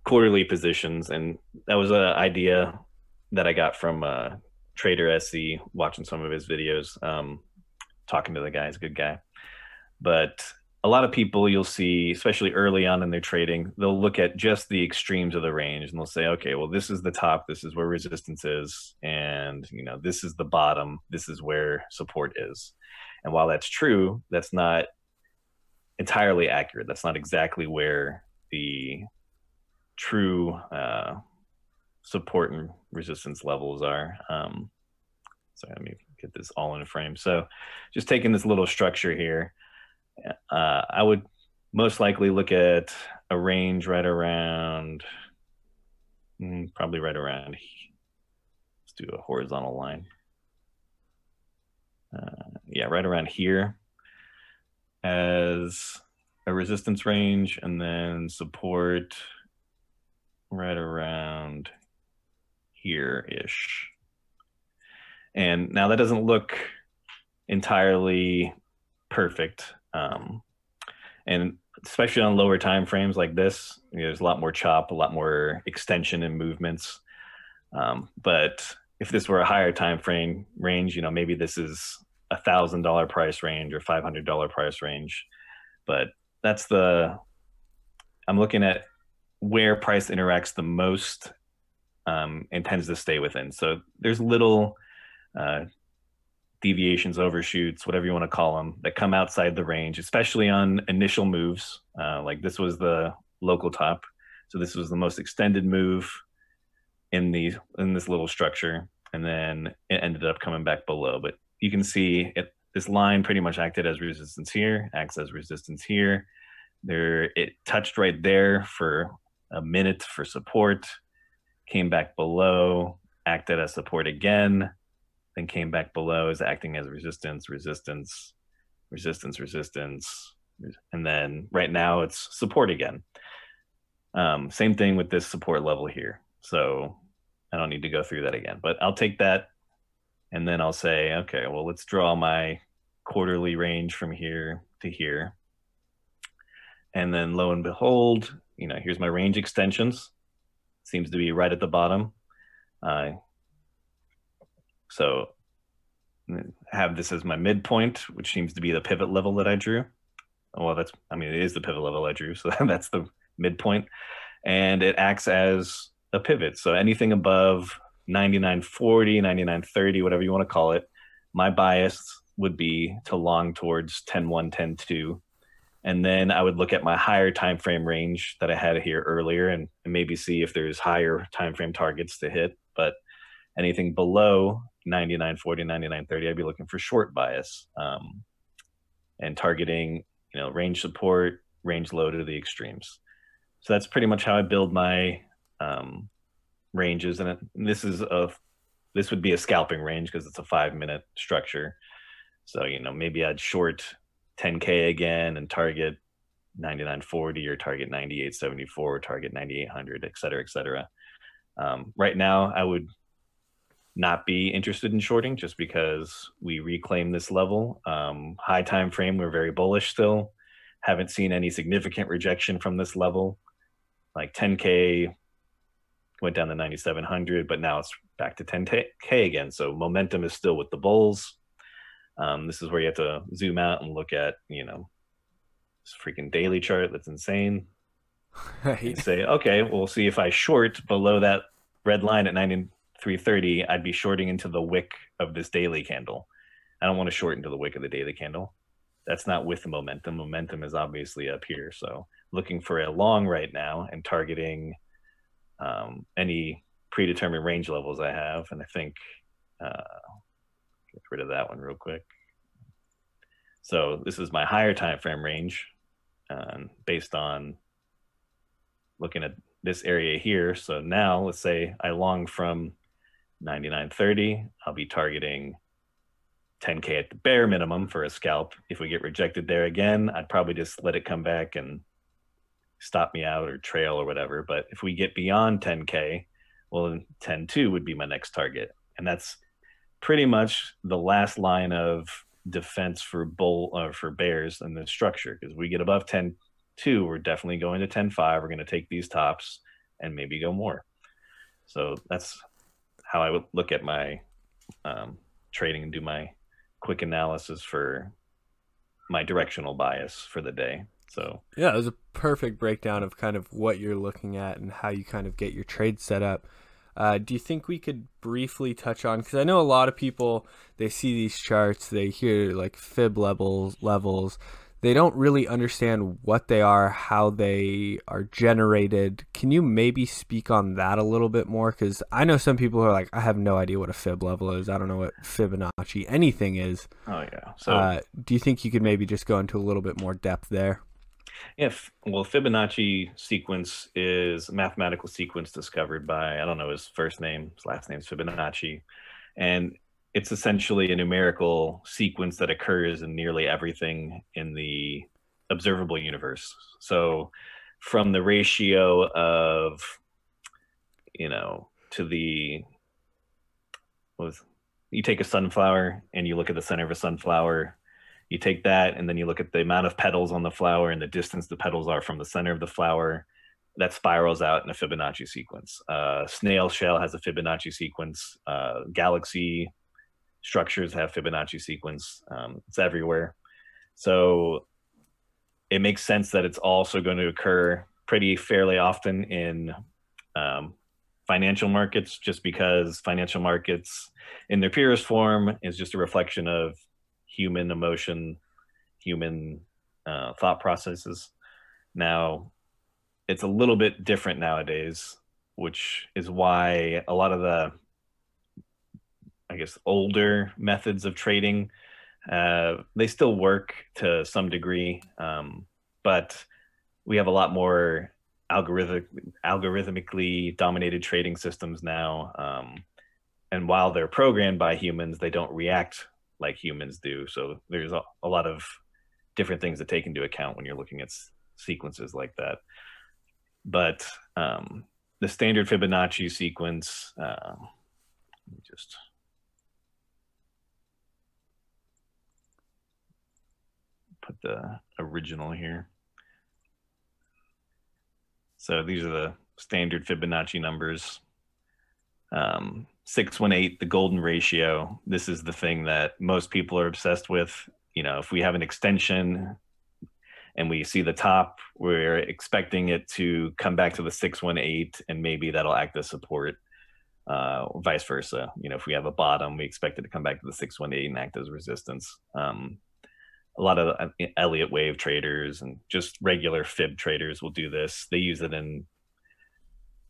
quarterly positions, and that was an idea that I got from uh, Trader SZ watching some of his videos, um, talking to the guy. He's a good guy, but a lot of people you'll see, especially early on in their trading, they'll look at just the extremes of the range and they'll say, okay, well, this is the top, this is where resistance is, and you know, this is the bottom, this is where support is. And while that's true, that's not entirely accurate. That's not exactly where the true uh, support and resistance levels are. Um, so let me get this all in a frame. So just taking this little structure here uh, I would most likely look at a range right around, mm, probably right around. Let's do a horizontal line. Uh, yeah, right around here as a resistance range, and then support right around here ish. And now that doesn't look entirely perfect um, and especially on lower time frames like this, you know, there's a lot more chop, a lot more extension and movements. Um, but if this were a higher time frame range, you know, maybe this is a thousand dollar price range or five hundred dollar price range. But that's the I'm looking at where price interacts the most um, and tends to stay within. So there's little uh, deviations, overshoots, whatever you want to call them, that come outside the range, especially on initial moves. Uh, like this was the local top, so this was the most extended move in the in this little structure, and then it ended up coming back below. But you can see it, this line pretty much acted as resistance here, acts as resistance here. There, it touched right there for a minute for support, came back below, acted as support again then came back below as acting as resistance, resistance, resistance, resistance, and then right now it's support again. Um, same thing with this support level here. So I don't need to go through that again, but I'll take that and then I'll say, okay, well, let's draw my quarterly range from here to here. And then lo and behold, you know, here's my range extensions. Seems to be right at the bottom. Uh, so have this as my midpoint, which seems to be the pivot level that I drew. Well, that's, I mean, it is the pivot level I drew. So that's the midpoint. And it acts as a pivot. So anything above 9940, 9930, whatever you want to call it, my bias would be to long towards 10 1, 10 2. And then I would look at my higher time frame range that I had here earlier and, and maybe see if there's higher time frame targets to hit. But anything below 99 40 99 30 i'd be looking for short bias um, and targeting you know range support range low to the extremes. So that's pretty much how i build my um, ranges. And, it, and this is a this would be a scalping range because it's a five minute structure. So you know maybe i'd short 10k again and target 9940 or target 9874 target 9800 et cetera et cetera um, right now i would not be interested in shorting just because we reclaim this level. Um, high time frame, we're very bullish still. Haven't seen any significant rejection from this level. Like 10K went down to 9,700, but now it's back to 10K again. So momentum is still with the bulls. Um, this is where you have to zoom out and look at, you know, this freaking daily chart. That's insane. Right. You say, okay, we'll see if I short below that red line at 90, 330, I'd be shorting into the wick of this daily candle. I don't want to shorten to the wick of the daily candle. That's not with the momentum. Momentum is obviously up here. So looking for a long right now and targeting um, any predetermined range levels I have. And I think uh, get rid of that one real quick. So this is my higher time frame range uh, based on looking at this area here. So now let's say I long from 99.30, I'll be targeting 10K at the bare minimum for a scalp. If we get rejected there again, I'd probably just let it come back and stop me out or trail or whatever. But if we get beyond 10K, well, 10.2 would be my next target. And that's pretty much the last line of defense for bull uh, for bears and the structure because we get above 10 2 we're definitely going to 10 5 we're going to take these tops and maybe go more. So that's how i would look at my um, trading and do my quick analysis for my directional bias for the day. So yeah it was a perfect breakdown of kind of what you're looking at and how you kind of get your trade set up uh, do you think we could briefly touch on? Because I know a lot of people they see these charts, they hear like fib levels, levels. They don't really understand what they are, how they are generated. Can you maybe speak on that a little bit more? Because I know some people are like, I have no idea what a fib level is. I don't know what Fibonacci anything is. Oh yeah. So, uh, do you think you could maybe just go into a little bit more depth there? If well, Fibonacci sequence is a mathematical sequence discovered by I don't know his first name, his last name is Fibonacci, and it's essentially a numerical sequence that occurs in nearly everything in the observable universe. So, from the ratio of you know to the was you take a sunflower and you look at the center of a sunflower you take that and then you look at the amount of petals on the flower and the distance the petals are from the center of the flower that spirals out in a fibonacci sequence. Uh, snail shell has a fibonacci sequence. Uh, galaxy structures have fibonacci sequence. Um, it's everywhere. So it makes sense that it's also going to occur pretty fairly often in um, financial markets just because financial markets in their purest form is just a reflection of human emotion, human uh, thought processes. Now, it's a little bit different nowadays, which is why a lot of the, I guess, older methods of trading, uh, they still work to some degree, um, but we have a lot more algorithmic, algorithmically dominated trading systems now. Um, and while they're programmed by humans, they don't react like humans do. So there's a, a lot of different things to take into account when you're looking at s- sequences like that. But um, the standard Fibonacci sequence, uh, just put the original here. So these are the standard Fibonacci numbers. Um, 618 the golden ratio. This is the thing that most people are obsessed with. You know if we have an extension and we see the top we're expecting it to come back to the 618 and maybe that'll act as support uh, vice versa. You know if we have a bottom we expect it to come back to the 618 and act as resistance. Um, a lot of uh, elliott wave traders and just regular fib traders will do this. They use it in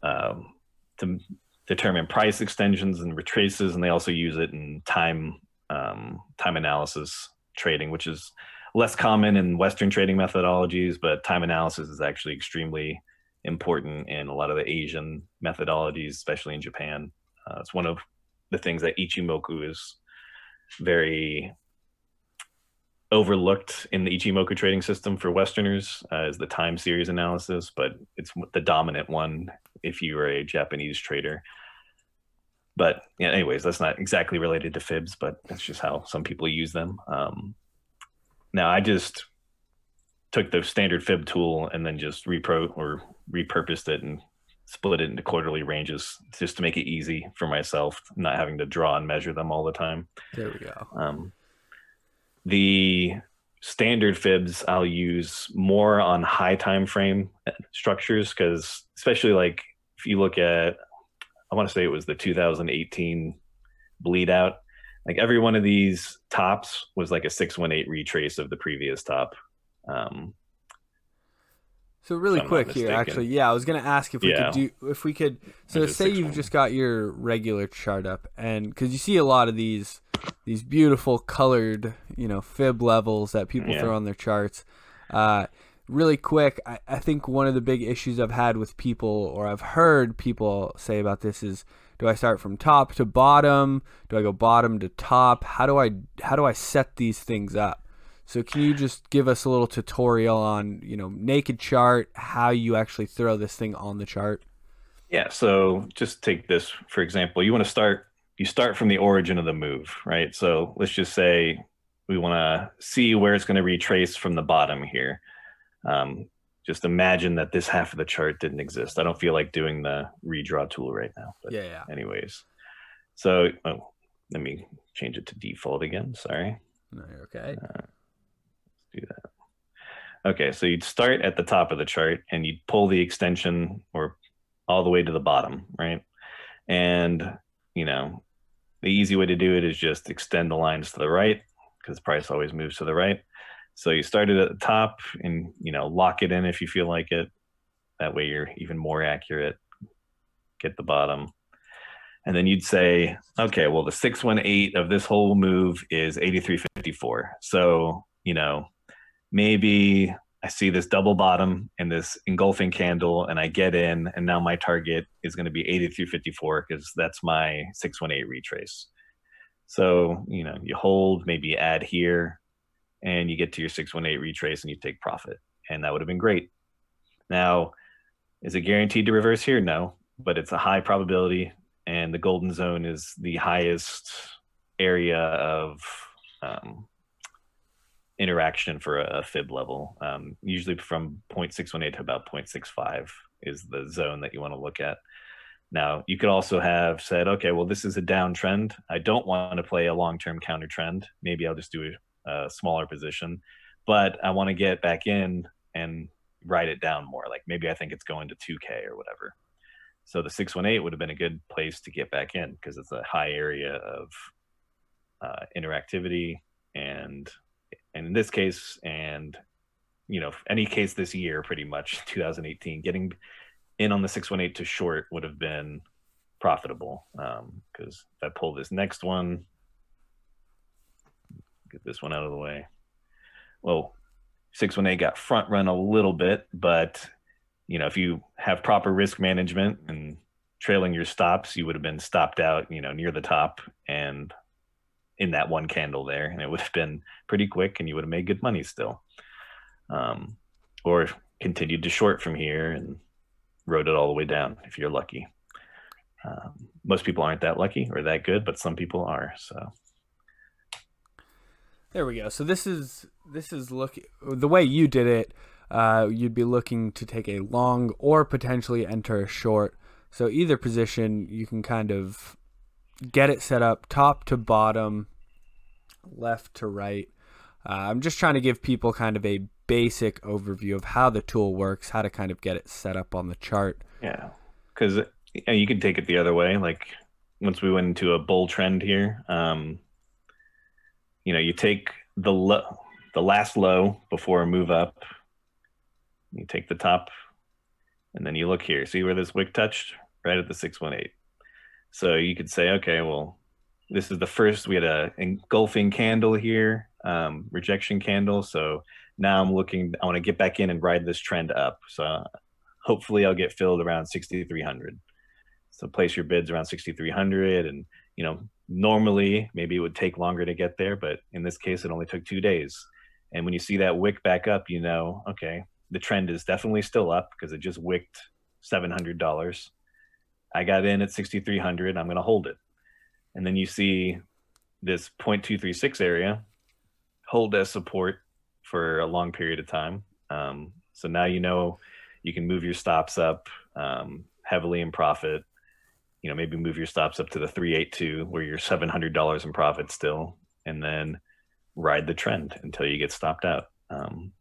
um, to determine price extensions and retraces, and they also use it in time um, time analysis trading, which is less common in Western trading methodologies, but time analysis is actually extremely important in a lot of the Asian methodologies, especially in Japan. Uh, it's one of the things that Ichimoku is very overlooked in the Ichimoku trading system for Westerners uh, is the time series analysis, but it's the dominant one if you are a Japanese trader. But yeah, anyways, that's not exactly related to fibs, but that's just how some people use them. Um, now, I just took the standard fib tool and then just repro or repurposed it and split it into quarterly ranges just to make it easy for myself, not having to draw and measure them all the time. There we go. Um, the standard fibs I'll use more on high time frame structures because especially like if you look at I want to say it was the 2018 bleed out like every one of these tops was like a 618 retrace of the previous top. Um, so really quick here, actually, yeah, I was gonna ask if we yeah. could do if we could. So say you've just got your regular chart up, and because you see a lot of these these beautiful colored, you know, fib levels that people yeah. throw on their charts. Uh, really quick, I, I think one of the big issues I've had with people, or I've heard people say about this, is do I start from top to bottom? Do I go bottom to top? How do I how do I set these things up? So can you just give us a little tutorial on, you know, naked chart, how you actually throw this thing on the chart? Yeah, so just take this for example. You want to start you start from the origin of the move, right? So let's just say we want to see where it's going to retrace from the bottom here. Um, just imagine that this half of the chart didn't exist. I don't feel like doing the redraw tool right now. But yeah, yeah. Anyways, so oh, let me change it to default again. Sorry. No, okay. Uh, do that. Okay, so you'd start at the top of the chart and you'd pull the extension or all the way to the bottom, right? And, you know, the easy way to do it is just extend the lines to the right because price always moves to the right. So you start it at the top and, you know, lock it in if you feel like it. That way you're even more accurate. Get the bottom. And then you'd say, okay, well, the 618 of this whole move is 8354. So, you know, maybe I see this double bottom and this engulfing candle, and I get in, and now my target is going to be 83.54 because that's my 618 retrace. So, you know, you hold, maybe add here, and you get to your 618 retrace and you take profit. And that would have been great. Now, is it guaranteed to reverse here? No, but it's a high probability, and the golden zone is the highest area of um, interaction for a, fib level. Um, usually from 0.618 to about 0.65 is the zone that you want to look at. Now, you could also have said, okay, well, this is a downtrend. I don't want to play a long term counter trend. Maybe I'll just do a, a smaller position, but I want to get back in and write it down more. Like maybe I think it's going to 2K or whatever. So the 618 would have been a good place to get back in because it's a high area of uh, interactivity and and in this case, and you know, any case this year, pretty much 2018, getting in on the 618 to short would have been profitable. Um, because if I pull this next one, get this one out of the way. Well, 618 got front run a little bit, but you know, if you have proper risk management and trailing your stops, you would have been stopped out, you know, near the top and in that one candle there, and it would have been pretty quick, and you would have made good money still. Um, or continued to short from here and rode it all the way down if you're lucky. Um, most people aren't that lucky or that good, but some people are. So there we go. So this is this is look the way you did it. Uh, you'd be looking to take a long or potentially enter a short. So either position, you can kind of get it set up top to bottom, left to right. Uh, I'm just trying to give people kind of a basic overview of how the tool works, how to kind of get it set up on the chart. Yeah, because you can take it the other way. Like once we went into a bull trend here, um, you know, you take the low, the last low before a move up. You take the top, and then you look here. See where this wick touched? Right at the six one eight. So you could say, okay, well, this is the first we had a engulfing candle here, um, rejection candle. So now I'm looking. I want to get back in and ride this trend up. So hopefully I'll get filled around 6,300. So place your bids around 6,300, and you know normally maybe it would take longer to get there, but in this case it only took two days. And when you see that wick back up, you know, okay, the trend is definitely still up because it just wicked seven hundred dollars. I got in at 6,300. I'm going to hold it. And then you see this 0.236 area hold as support for a long period of time. Um, so now you know you can move your stops up um, heavily in profit. You know, maybe move your stops up to the 382 where you're $700 in profit still, and then ride the trend until you get stopped out. Um,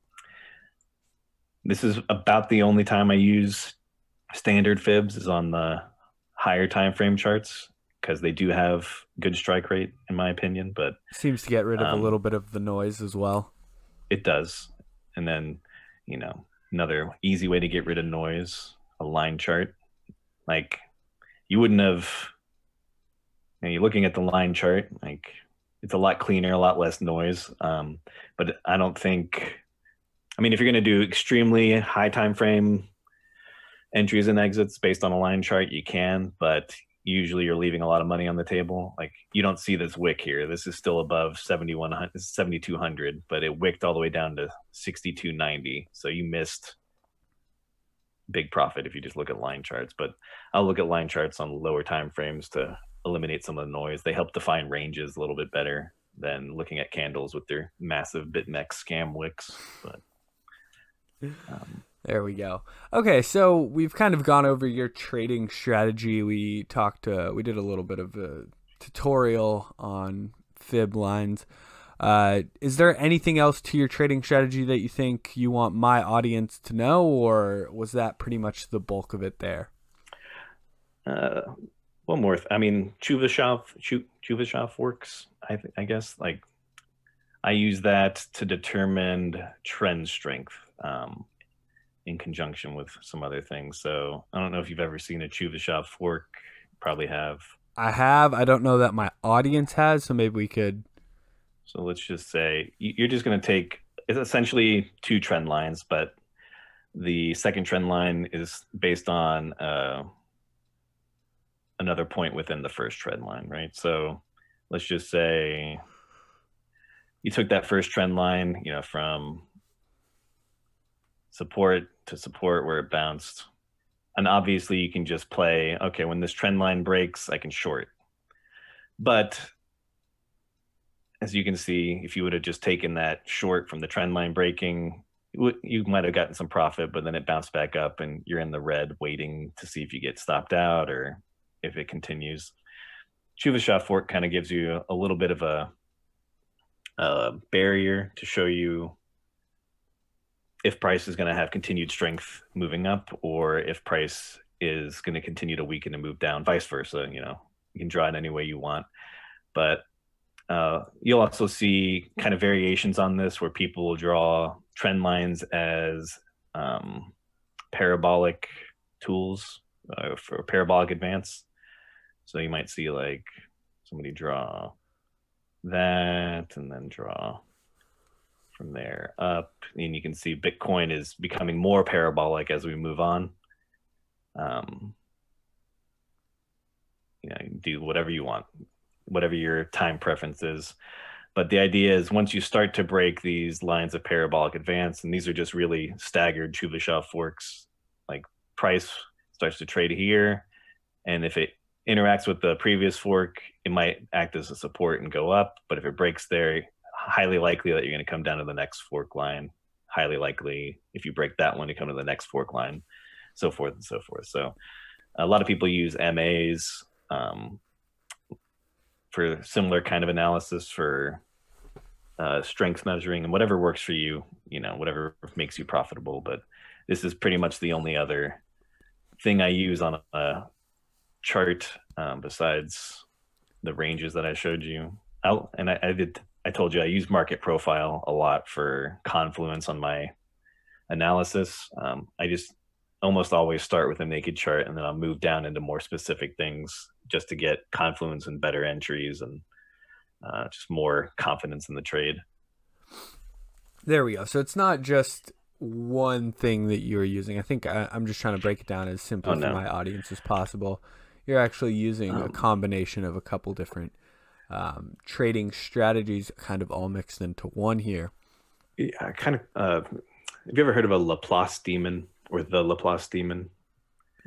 this is about the only time I use standard fibs is on the higher time frame charts because they do have good strike rate in my opinion. But seems to get rid of um, a little bit of the noise as well. It does, and then you know another easy way to get rid of noise a line chart like you wouldn't have and you're looking at the line chart like it's a lot cleaner a lot less noise um, but i don't think i mean if you're going to do extremely high time frame entries and exits based on a line chart you can but usually you're leaving a lot of money on the table. Like you don't see this wick here. This is still above 7100 7200 but it wicked all the way down to 6290 so you missed big profit if you just look at line charts. But I'll look at line charts on lower time frames to eliminate some of the noise. They help define ranges a little bit better than looking at candles with their massive BitMEX scam wicks. But um, there we go. Okay, so we've kind of gone over your trading strategy. We talked. Uh, we did a little bit of a tutorial on fib lines. Uh, is there anything else to your trading strategy that you think you want my audience to know, or was that pretty much the bulk of it there? Uh, one more. Th- I mean, Chuvashov, Chuvashov works. I th- I guess like I use that to determine trend strength um, in conjunction with some other things. So I don't know if you've ever seen a Chuvashov fork. Probably have. I have. I don't know that my audience has, so maybe we could so let's just say you're just going to take it's essentially two trend lines, but the second trend line is based on uh, another point within the first trend line, right? So let's just say you took that first trend line, you know, from support to support where it bounced. And obviously you can just play, okay, when this trend line breaks, I can short. But as you can see, if you would have just taken that short from the trend line breaking, you might have gotten some profit, but then it bounced back up and you're in the red waiting to see if you get stopped out or if it continues. Chuvashov fork kind of gives you a little bit of a, a barrier to show you if price is going to have continued strength moving up or if price is going to continue to weaken and move down, vice versa. You know, you can draw it any way you want. But uh, you'll also see kind of variations on this where people will draw trend lines as um, parabolic tools uh, for parabolic advance. So you might see like somebody draw that and then draw from there up. And you can see Bitcoin is becoming more parabolic as we move on. Um, you know, do whatever you want whatever your time preference is. But the idea is once you start to break these lines of parabolic advance, and these are just really staggered Chuvashov forks, like price starts to trade here. And if it interacts with the previous fork, it might act as a support and go up. But if it breaks there, highly likely that you're going to come down to the next fork line. Highly likely, if you break that one, to come to the next fork line, so forth and so forth. So, a lot of people use MAs um, for similar kind of analysis for uh, strength measuring and whatever works for you, you know, whatever makes you profitable. But this is pretty much the only other thing I use on a chart um, besides the ranges that I showed you. I'll, and I, I did, I told you I use market profile a lot for confluence on my analysis. Um, I just almost always start with a naked chart and then I'll move down into more specific things just to get confluence and better entries and uh, just more confidence in the trade. There we go. So it's not just one thing that you're using. I think I, am just trying to break it down as simply oh, no. for my audience as possible. You're actually using um, a combination of a couple different um, trading strategies, kind of all mixed into one here. Yeah, kind of. Uh, have you ever heard of a Laplace demon? Or the Laplace demon.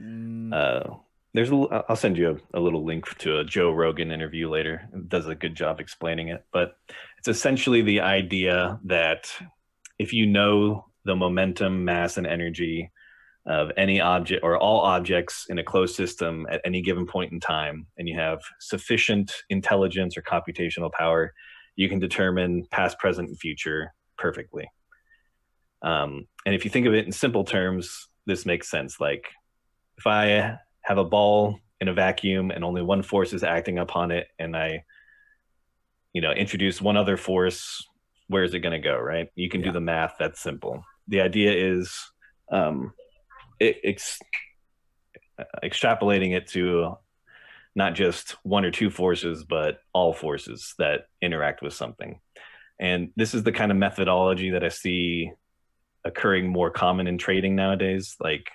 Mm. Uh, there's a, I'll send you a, a, little link to a Joe Rogan interview later. It does a good job explaining it, but it's essentially the idea that if you know the momentum, mass, and energy of any object or all objects in a closed system at any given point in time, and you have sufficient intelligence or computational power, you can determine past, present, and future perfectly. Um, and if you think of it in simple terms, this makes sense. Like if I have a ball in a vacuum and only one force is acting upon it and I you know introduce one other force where is it going to go right you can yeah. do the math that's simple the idea is um it, it's extrapolating it to not just one or two forces but all forces that interact with something and this is the kind of methodology that i see occurring more common in trading nowadays. Like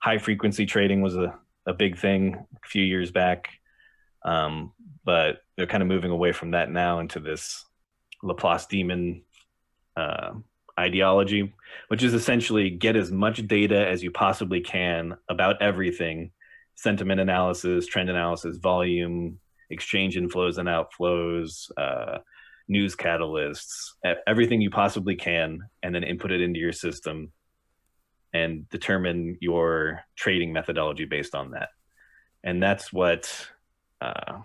high frequency trading was a, a big thing a few years back. Um, but they're kind of moving away from that now into this laplace demon uh, ideology which is essentially get as much data as you possibly can about everything sentiment analysis trend analysis volume exchange inflows and outflows uh, news catalysts, everything you possibly can, and then input it into your system and determine your trading methodology based on that. And that's what uh,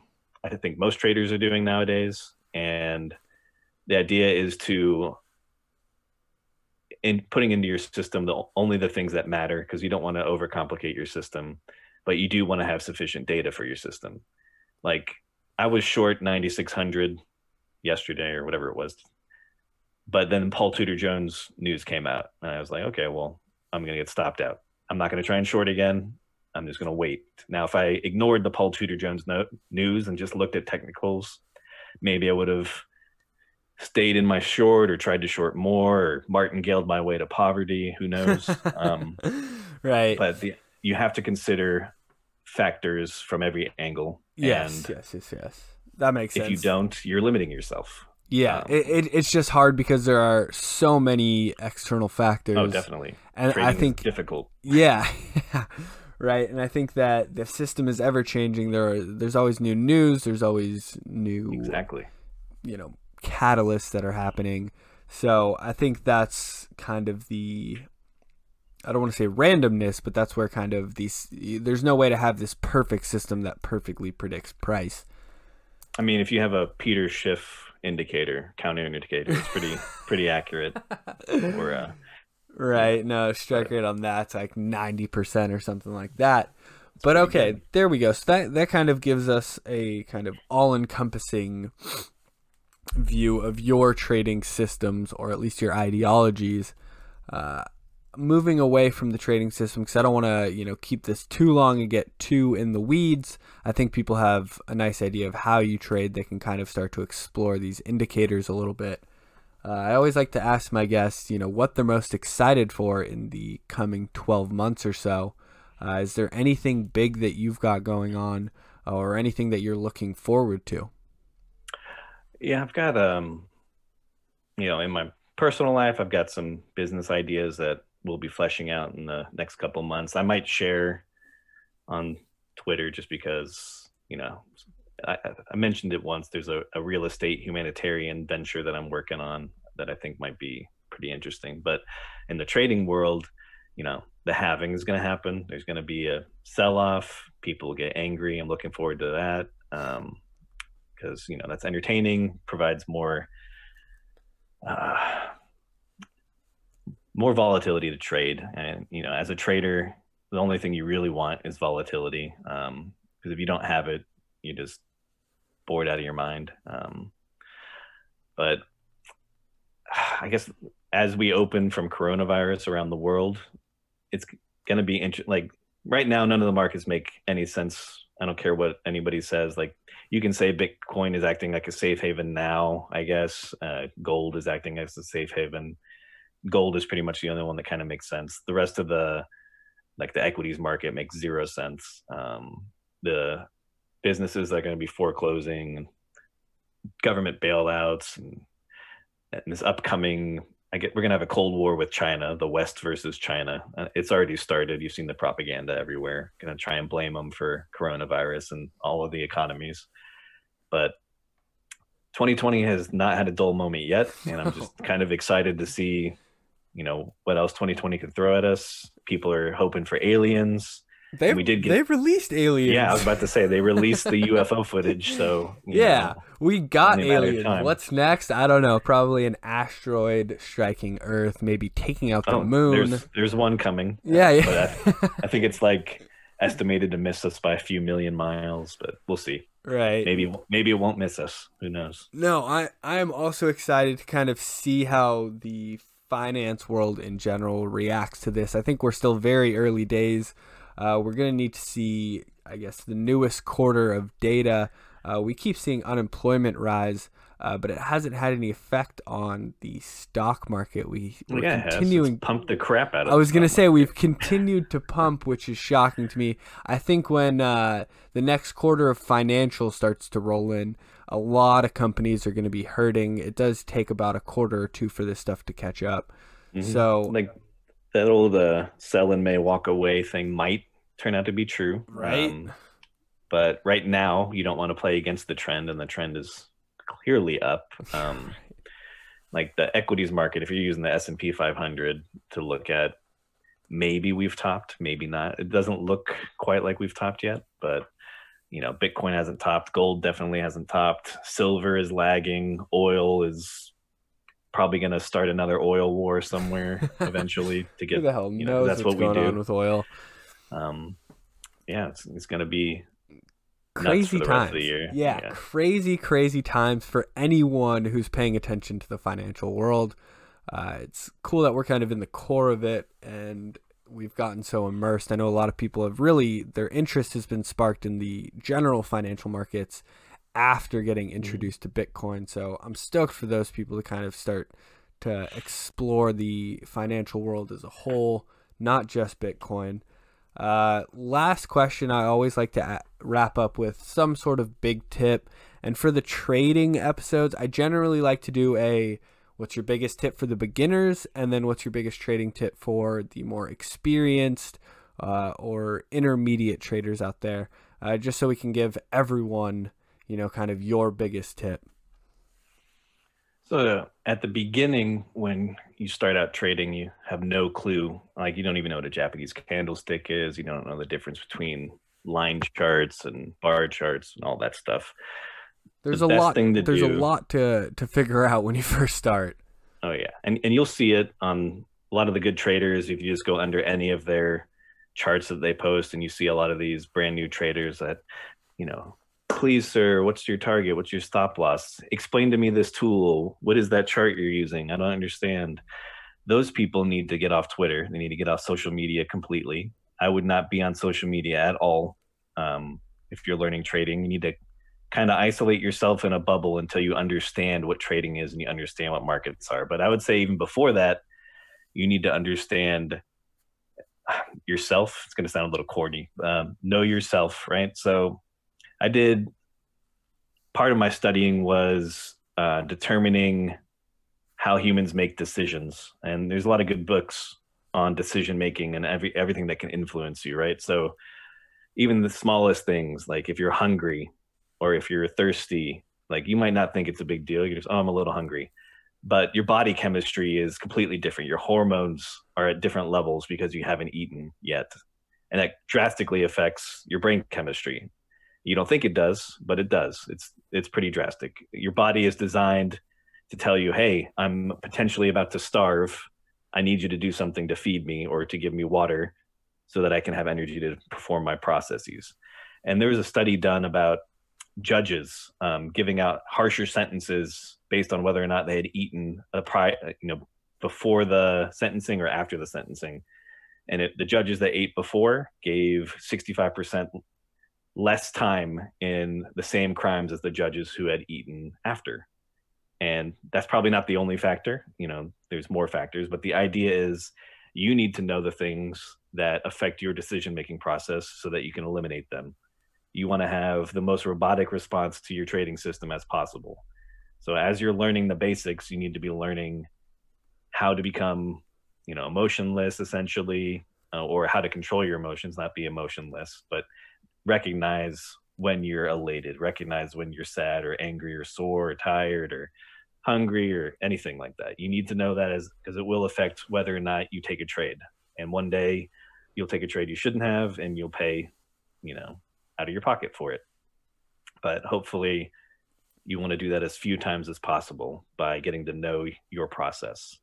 I think most traders are doing nowadays. And the idea is to in putting into your system the only the things that matter because you don't want to overcomplicate your system, but you do want to have sufficient data for your system. Like I was short 9600 yesterday or whatever it was. But then Paul Tudor Jones news came out, and I was like, okay, well, I'm going to get stopped out. I'm not going to try and short again. I'm just going to wait. Now, if I ignored the Paul Tudor Jones no- news and just looked at technicals, maybe I would have stayed in my short or tried to short more or martingaled my way to poverty. Who knows? um, right. But the, you have to consider factors from every angle. Yes, and yes, yes, yes that makes sense. If you don't, you're limiting yourself. Yeah, um, it, it, it's just hard because there are so many external factors. Oh, definitely. And Trading I think difficult. Yeah, right. And I think that the system is ever changing. There, are, there's always new news. There's always new exactly. You know, catalysts that are happening. So I think that's kind of the I don't want to say randomness, but that's where kind of these there's no way to have this perfect system that perfectly predicts price. I mean, if you have a Peter Schiff indicator, counter indicator, it's pretty pretty accurate. or uh, right, no strike rate on that's like ninety percent or something like that. But okay, good. there we go. So that that kind of gives us a kind of all encompassing view of your trading systems or at least your ideologies. Uh, moving away from the trading system because I don't want to, you know, keep this too long and get too in the weeds. I think people have a nice idea of how you trade. They can kind of start to explore these indicators a little bit. Uh, I always like to ask my guests, you know, what they're most excited for in the coming 12 months or so. Uh, is there anything big that you've got going on or anything that you're looking forward to? Yeah, I've got, um, you know, in my personal life, I've got some business ideas that we'll be fleshing out in the next couple months. I might share on Twitter just because you know I, I mentioned it once. There's a, a, real estate humanitarian venture that I'm working on that I think might be pretty interesting. But in the trading world, you know, the halving is going to happen. There's going to be a sell off. People get angry. I'm looking forward to that because um, you know that's entertaining, provides more. Uh, more volatility to trade. And you know, as a trader, the only thing you really want is volatility. Because um, if you don't have it, you're just bored out of your mind. Um, but I guess as we open from coronavirus around the world, it's going to be interesting. Like right now, none of the markets make any sense. I don't care what anybody says. Like you can say Bitcoin is acting like a safe haven now. I guess uh, gold is acting as a safe haven gold is pretty much the only one that kind of makes sense. The rest of the like the equities market makes zero sense. Um, the businesses that are going to be foreclosing, government bailouts, and, and this upcoming I get we're gonna have a cold war with China, the West versus China. Uh, it's already started. You've seen the propaganda everywhere. Gonna try and blame them for coronavirus and all of the economies, but 2020 has not had a dull moment yet, and I'm just kind of excited to see you know what else 2020 could throw at us. People are hoping for aliens. They we did. Get, they released aliens. Yeah, I was about to say they released the UFO footage. So yeah, know, we got aliens. What's next? I don't know. Probably an asteroid striking Earth, maybe taking out the oh, moon. There's, there's one coming. Yeah, yeah. I, I think it's like estimated to miss us by a few million miles, but we'll see. Right. Maybe maybe it won't miss us. Who knows? No, I I am also excited to kind of see how the finance world in general reacts to this. I think we're still very early days. Uh, we're going to need to see, I guess, the newest quarter of data. Uh, we keep seeing unemployment rise uh, but it hasn't had any effect on the stock market. We, we're yeah, continuing pump the crap out of. It. I was going to say we've continued to pump, which is shocking to me. I think when uh, the next quarter of financial starts to roll in, a lot of companies are going to be hurting. It does take about a quarter or two for this stuff to catch up. Mm-hmm. So, like that old uh, "sell and may walk away" thing might turn out to be true, right? Um, but right now, you don't want to play against the trend, and the trend is clearly up. Um, like the equities market, if you're using the S and P 500 to look at, maybe we've topped, maybe not. It doesn't look quite like we've topped yet, but you know, Bitcoin hasn't topped, gold definitely hasn't topped, silver is lagging, oil is probably going to start another oil war somewhere eventually to get. Who the hell you know, knows that's what we do with oil? Um, yeah, it's, it's going to be crazy times. Yeah, yeah, crazy, crazy times for anyone who's paying attention to the financial world. Uh, it's cool that we're kind of in the core of it and we've gotten so immersed. I know a lot of people have really, their interest has been sparked in the general financial markets after getting mm-hmm. introduced mm-hmm. to Bitcoin. So I'm stoked for those people to kind of start to explore the financial world as a whole, not just Bitcoin. Uh, last question I always like to wrap up with some sort of big tip. And for the trading episodes, I generally like to do a what's your biggest tip for the beginners, and then what's your biggest trading tip for the more experienced uh, or intermediate traders out there, uh, just so we can give everyone, you know, kind of your biggest tip. So at the beginning, when you start out trading, you have no clue. Like you don't even know what a Japanese candlestick is. You don't know the difference between line charts and bar charts and all that stuff. There's the a lot. there's do, a lot to to figure out when you first start. Oh yeah, and and you'll see it on a lot of the good traders if you just go under any of their charts that they post, and you see a lot of these brand new traders that you know please sir what's your target? What's your stop loss? Explain to me this tool. What is that chart you're using? I don't understand. Those people need to get off twitter. They need to get off social media completely. I would not be on social media at all um, if you're learning trading. You need to kind of isolate yourself in a bubble until you understand what trading is and you understand what markets are. But i would say even before that you need to understand yourself. It's going to sound a little corny. Um, know yourself right? So I did part of my studying was uh, determining how humans make decisions, and there's a lot of good books on decision making and every everything that can influence you, right? So even the smallest things, like if you're hungry or if you're thirsty, like you might not think it's a big deal. You're just, oh, I'm a little hungry. But your body chemistry is completely different. Your hormones are at different levels because you haven't eaten yet. And that drastically affects your brain chemistry. You don't think it does, but it does. It's it's pretty drastic. Your body is designed to tell you, "Hey, I'm potentially about to starve. I need you to do something to feed me or to give me water so that I can have energy to perform my processes." And there was a study done about judges um, giving out harsher sentences based on whether or not they had eaten a pri- you know before the sentencing or after the sentencing and it, the judges that ate before gave 65% less time in the same crimes as the judges who had eaten after. And that's probably not the only factor. You know, there's more factors, but the idea is you need to know the things that affect your decision making process so that you can eliminate them. You want to have the most robotic response to your trading system as possible. So as you're learning the basics, you need to be learning how to become, you know, emotionless essentially, uh, or how to control your emotions, not be emotionless, but recognize when you're elated, recognize when you're sad or angry or sore or tired or hungry or anything like that. You need to know that as because it will affect whether or not you take a trade. And one day you'll take a trade you shouldn't have and you'll pay, you know, out of your pocket for it. But hopefully you want to do that as few times as possible by getting to know your process.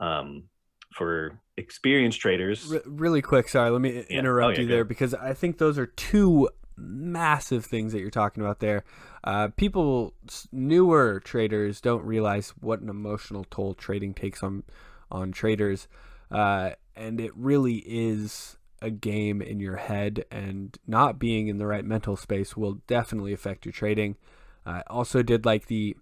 Um, for experienced traders. Re- really quick, sorry, let me yeah. interrupt oh, yeah, you there because I think those are two massive things that you're talking about there. Uh, people, newer traders, don't realize what an emotional toll trading takes on on traders, uh, and it really is a game in your head. And not being in the right mental space will definitely affect your trading. I also did like the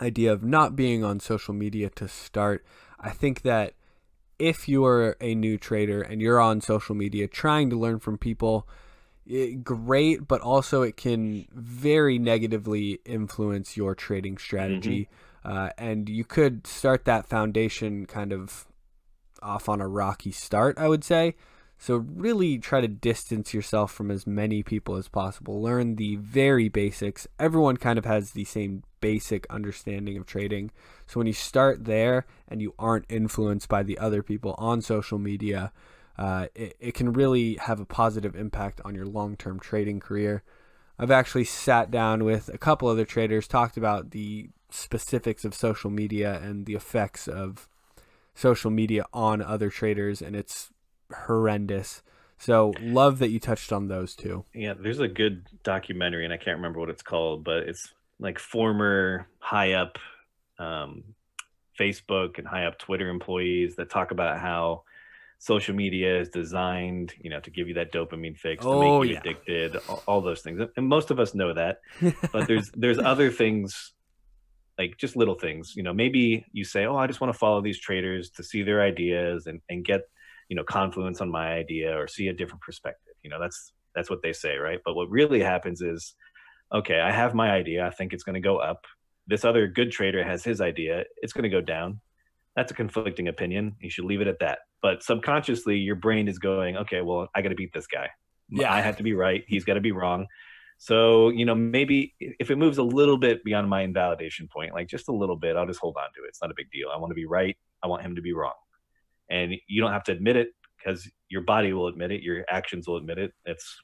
idea of not being on social media to start. I think that if you're a new trader and you're on social media trying to learn from people it, great, but also it can very negatively influence your trading strategy. Mm-hmm. Uh, and you could start that foundation kind of off on a rocky start, I would say. So, really try to distance yourself from as many people as possible. Learn the very basics. Everyone kind of has the same basic understanding of trading. So, when you start there and you aren't influenced by the other people on social media, uh, it, it can really have a positive impact on your long term trading career. I've actually sat down with a couple other traders, talked about the specifics of social media and the effects of social media on other traders, and it's horrendous. So, love that you touched on those two. Yeah, there's a good documentary, and I can't remember what it's called, but it's like former high up um, Facebook and high up Twitter employees that talk about how social media is designed, you know, to give you that dopamine fix, to oh, make you yeah. addicted, all, all, those things. And most of us know that. but there's there's other things like just little things. You know, maybe you say, Oh, I just want to follow these traders to see their ideas and, and get, you know, confluence on my idea or see a different perspective. You know, that's that's what they say, right? But what really happens is, okay, I have my idea, I think it's gonna go up. This other good trader has his idea, it's gonna go down that's a conflicting opinion. You should leave it at that. But subconsciously, your brain is going, okay, well, I got to beat this guy. Yeah, I have to be right. He's got to be wrong. So, you know, maybe if it moves a little bit beyond my invalidation point, like just a little bit, I'll just hold on to it. It's not a big deal. I want to be right. I want him to be wrong. And you don't have to admit it because your body will admit it, your actions will admit it. It's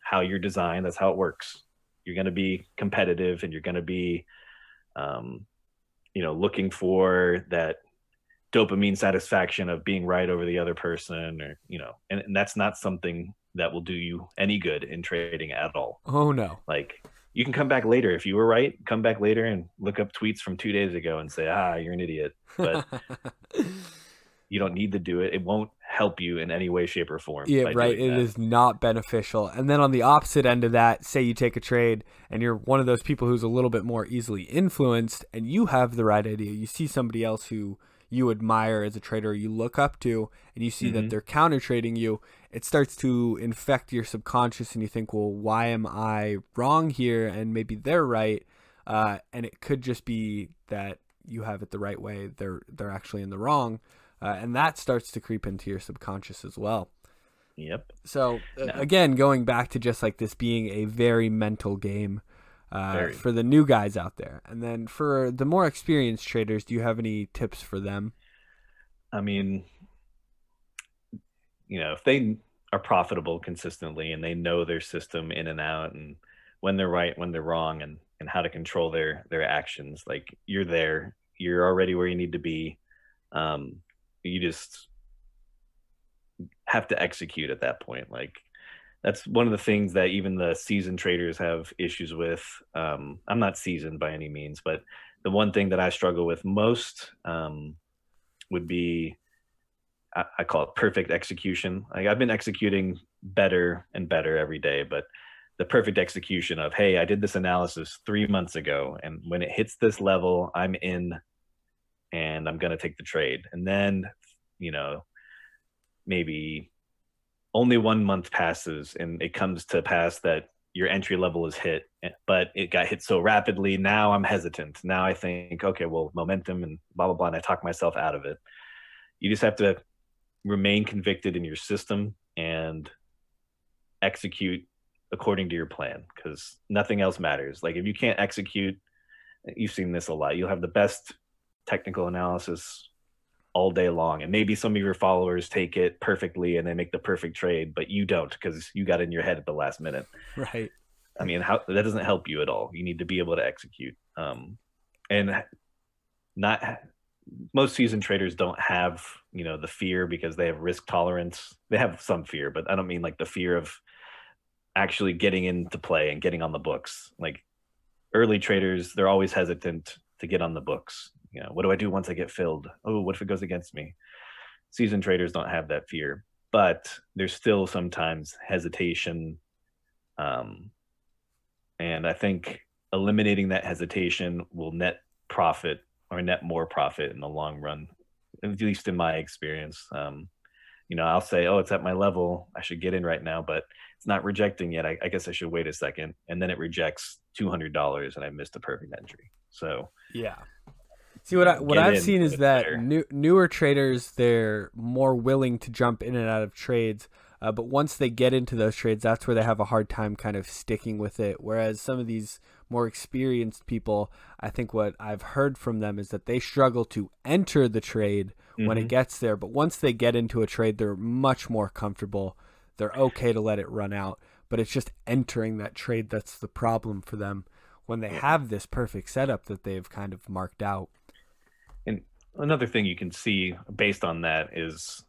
how you're designed, that's how it works. You're going to be competitive and you're going to be, um, you know, looking for that dopamine satisfaction of being right over the other person or you know and, and that's not something that will do you any good in trading at all oh no like you can come back later if you were right come back later and look up tweets from two days ago and say ah you're an idiot but you don't need to do it it won't help you in any way shape or form yeah right it that. is not beneficial and then on the opposite end of that say you take a trade and you're one of those people who's a little bit more easily influenced and you have the right idea you see somebody else who you admire as a trader, you look up to, and you see mm-hmm. that they're counter trading you, it starts to infect your subconscious, and you think, well, why am I wrong here? And maybe they're right. Uh, and it could just be that you have it the right way. They're they're actually in the wrong, uh, and that starts to creep into your subconscious as well. Yep. So uh, no. again, going back to just like this being a very mental game uh, for the new guys out there. And then for the more experienced traders, do you have any tips for them? I mean, you know, if they are profitable consistently and they know their system in and out and when they're right, when they're wrong, and and how to control their their actions, like you're there, you're already where you need to be. Um, you just have to execute at that point. Like that's one of the things that even the seasoned traders have issues with. Um, I'm not seasoned by any means, but the one thing that I struggle with most um, would be I, I, call it perfect execution. Like I've been executing better and better every day, but the perfect execution of hey, I did this analysis three months ago, and when it hits this level, I'm in, and I'm gonna take the trade, and then you know maybe only one month passes and it comes to pass that your entry level is hit eh, but it got hit so rapidly now i'm hesitant. Now i think okay well momentum and blah blah blah and i talk myself out of it. You just have to remain convicted in your system and execute according to your plan because nothing else matters. Like if you can't execute eh, you've seen this a lot. You'll have the best technical analysis all day long. And maybe some of your followers take it perfectly and they make the perfect trade but you don't because you got in your head at the last minute. Right. I mean how that doesn't help you at all. You need to be able to execute. Um and not most seasoned traders don't have you know the fear because they have risk tolerance. They have some fear but i don't mean like the fear of actually getting into play and getting on the books. Like early traders they're always hesitant to get on the books you know what do i do once i get filled? Oh what if it goes against me? Seasoned traders don't have that fear but there's still sometimes hesitation um, and i think eliminating that hesitation will net profit or net more profit in the long run at least in my experience. Um, you know i'll say oh it's at my level. I should get in right now but it's not rejecting yet. I, I guess i should wait a second and then it rejects $200 and i missed a perfect entry. So yeah See what I what I've seen is that new, newer traders they're more willing to jump in and out of trades, uh, but once they get into those trades, that's where they have a hard time kind of sticking with it. Whereas some of these more experienced people, I think what I've heard from them is that they struggle to enter the trade mm-hmm. when it mm-hmm. gets there, but once they get into a trade, they're much more comfortable. They're okay to let it run out, but it's just entering that trade that's the problem for them when they have this perfect setup that they've kind of marked out another thing you can see based on that is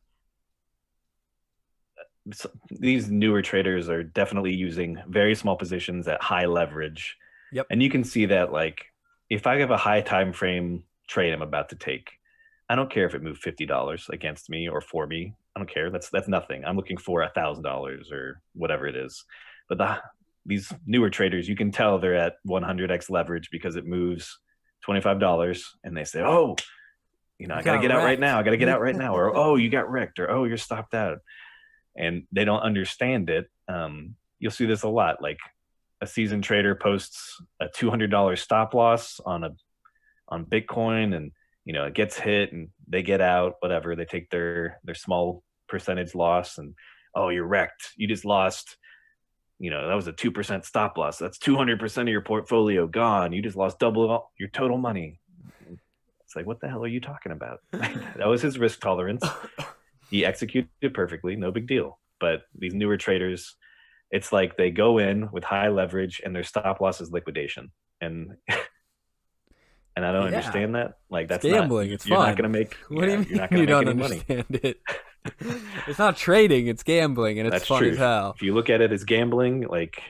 these newer traders are definitely using very small positions at high leverage. Yep. And you can see that like if I have a high time frame trade I'm about to take, I don't care if it moved fifty dollars against me or for me. I don't care. That's that's nothing. I'm looking for a thousand dollars or whatever it is. But the these newer traders, you can tell they're at 100x leverage because it moves $25 and they say, "Oh, you know, you I gotta get wrecked. out right now. I gotta get out right now. Or oh, you got wrecked. Or oh, you're stopped out. And they don't understand it. Um, you'll see this a lot. Like a seasoned trader posts a two hundred dollars stop loss on a on Bitcoin, and you know it gets hit, and they get out. Whatever they take their their small percentage loss, and oh, you're wrecked. You just lost. You know that was a two percent stop loss. That's two hundred percent of your portfolio gone. You just lost double your total money like, what the hell are you talking about? that was his risk tolerance. He executed perfectly, no big deal. But these newer traders, it's like they go in with high leverage and their stop loss is liquidation. And and I don't yeah. understand that. Like that's it's gambling. Not, it's you're fun. not going to make. What yeah, do you mean you don't understand money. it? it's not trading. It's gambling, and it's that's fun true. as hell. If you look at it as gambling, like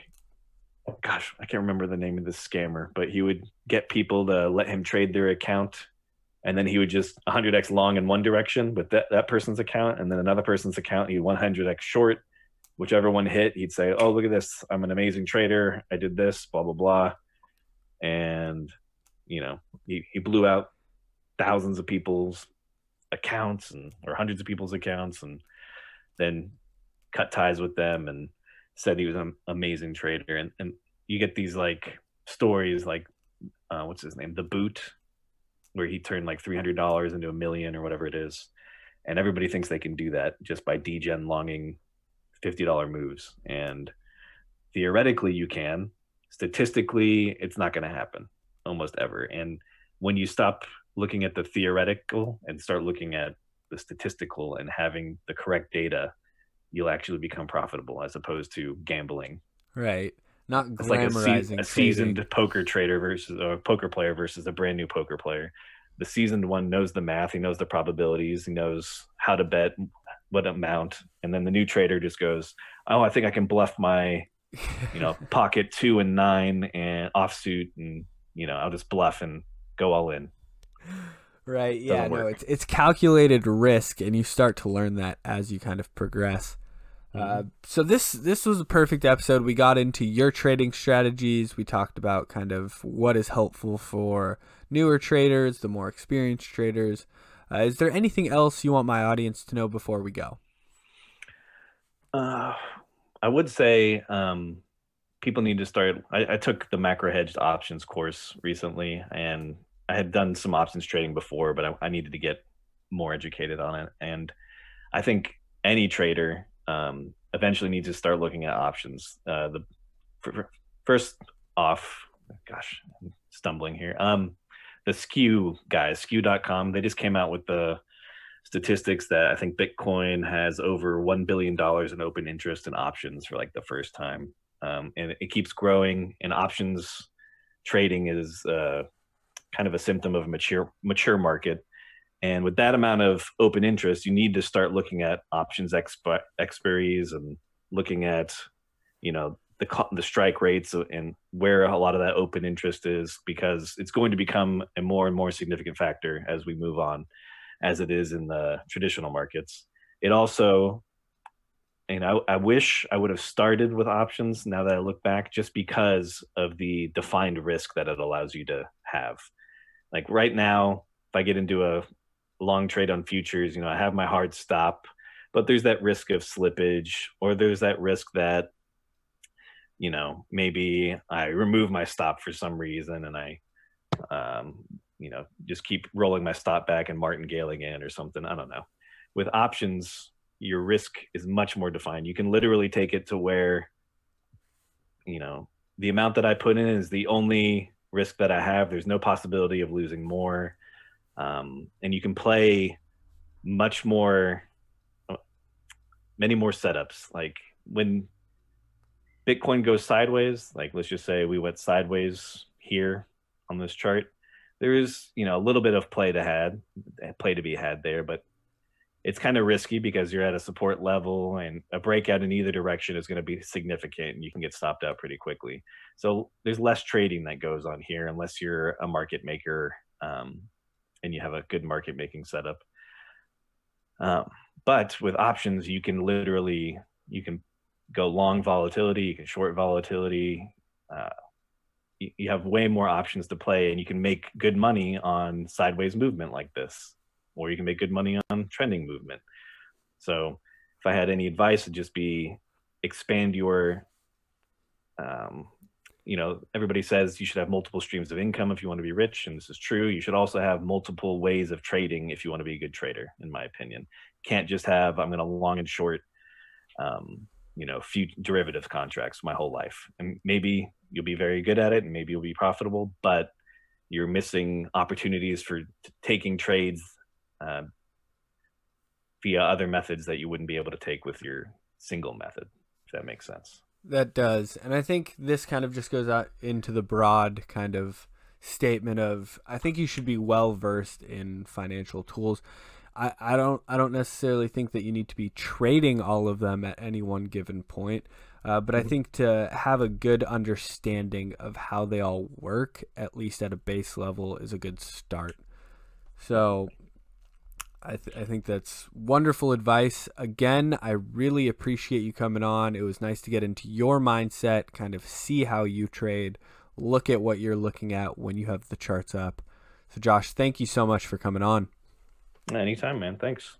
gosh, I can't remember the name of this scammer, but he would get people to let him trade their account and then he would just 100x long in one direction with that, that person's account and then another person's account he'd 100x short. Whichever one hit he'd say oh look at this. I'm an amazing trader. I did this blah blah blah. And you know he, he blew out thousands of people's accounts and or hundreds of people's accounts and then cut ties with them and said he was an amazing trader. And, and you get these like stories like uh, what's his name? The boot where he turned like three hundred dollars into a million or whatever it is, and everybody thinks they can do that just by degen longing fifty dollar moves. And theoretically, you can. Statistically, it's not going to happen almost ever. And when you stop looking at the theoretical and start looking at the statistical and having the correct data, you'll actually become profitable as opposed to gambling. Right. Not it's like a, se- a seasoned poker trader versus a poker player versus a brand new poker player. The seasoned one knows the math, he knows the probabilities, he knows how to bet, what amount, and then the new trader just goes, "Oh, I think I can bluff my, you know, pocket two and nine and offsuit, and you know, I'll just bluff and go all in." Right. Yeah. No, it's it's calculated risk, and you start to learn that as you kind of progress. Uh, mm-hmm. so this this was a perfect episode. We got into your trading strategies. We talked about kind of what is helpful for newer traders, the more experienced traders. Uh, is there anything else you want my audience to know before we go? Uh, I would say um, people need to start. I, I took the macro hedged options course recently, and I had done some options trading before, but I, I needed to get more educated on it. And I think any trader um, eventually need to start looking at options. Uh, the for, for first off, gosh, I'm stumbling here. Um, the Skew guys, Skew.com, they just came out with the statistics that I think Bitcoin has over one billion dollars in open interest in options for like the first time, um, and it keeps growing. And options trading is uh, kind of a symptom of a mature mature market. And with that amount of open interest, you need to start looking at options exp- expiries and looking at, you know, the the strike rates and where a lot of that open interest is, because it's going to become a more and more significant factor as we move on, as it is in the traditional markets. It also, you know, I, I wish I would have started with options. Now that I look back, just because of the defined risk that it allows you to have. Like right now, if I get into a long trade on futures, you know, I have my hard stop, but there's that risk of slippage, or there's that risk that, you know, maybe I remove my stop for some reason and I, um, you know, just keep rolling my stop back and martingaling in or something. I don't know. With options, your risk is much more defined. You can literally take it to where, you know, the amount that I put in is the only risk that I have. There's no possibility of losing more um, and you can play much more many more setups. Like when bitcoin goes sideways like let's just say we went sideways here on this chart there is you know a little bit of play to had play to be had there but it's kind of risky because you're at a support level and a breakout in either direction is going to be significant and you can get stopped out pretty quickly. So there's less trading that goes on here unless you're a market maker um, and you have a good market making setup. Um, but with options, you can literally you can go long volatility, you can short volatility. Uh, you, you have way more options to play, and you can make good money on sideways movement like this, or you can make good money on trending movement. So, if I had any advice, it'd just be expand your um, you know everybody says you should have multiple streams of income if you want to be rich and this is true. You should also have multiple ways of trading if you want to be a good trader in my opinion. Can't just have i'm going to long and short um, you know few derivative contracts my whole life. And maybe you'll be very good at it and maybe you'll be profitable but you're missing opportunities for t- taking trades uh, via other methods that you wouldn't be able to take with your single method if that makes sense that does. And I think this kind of just goes out into the broad kind of statement of I think you should be well versed in financial tools. I, I don't I don't necessarily think that you need to be trading all of them at any one given point. Uh, but I mm-hmm. think to have a good understanding of how they all work, at least at a base level, is a good start. So I, th- I think that's wonderful advice. Again, I really appreciate you coming on. It was nice to get into your mindset, kind of see how you trade, look at what you're looking at when you have the charts up. So, Josh, thank you so much for coming on. Anytime, man. Thanks.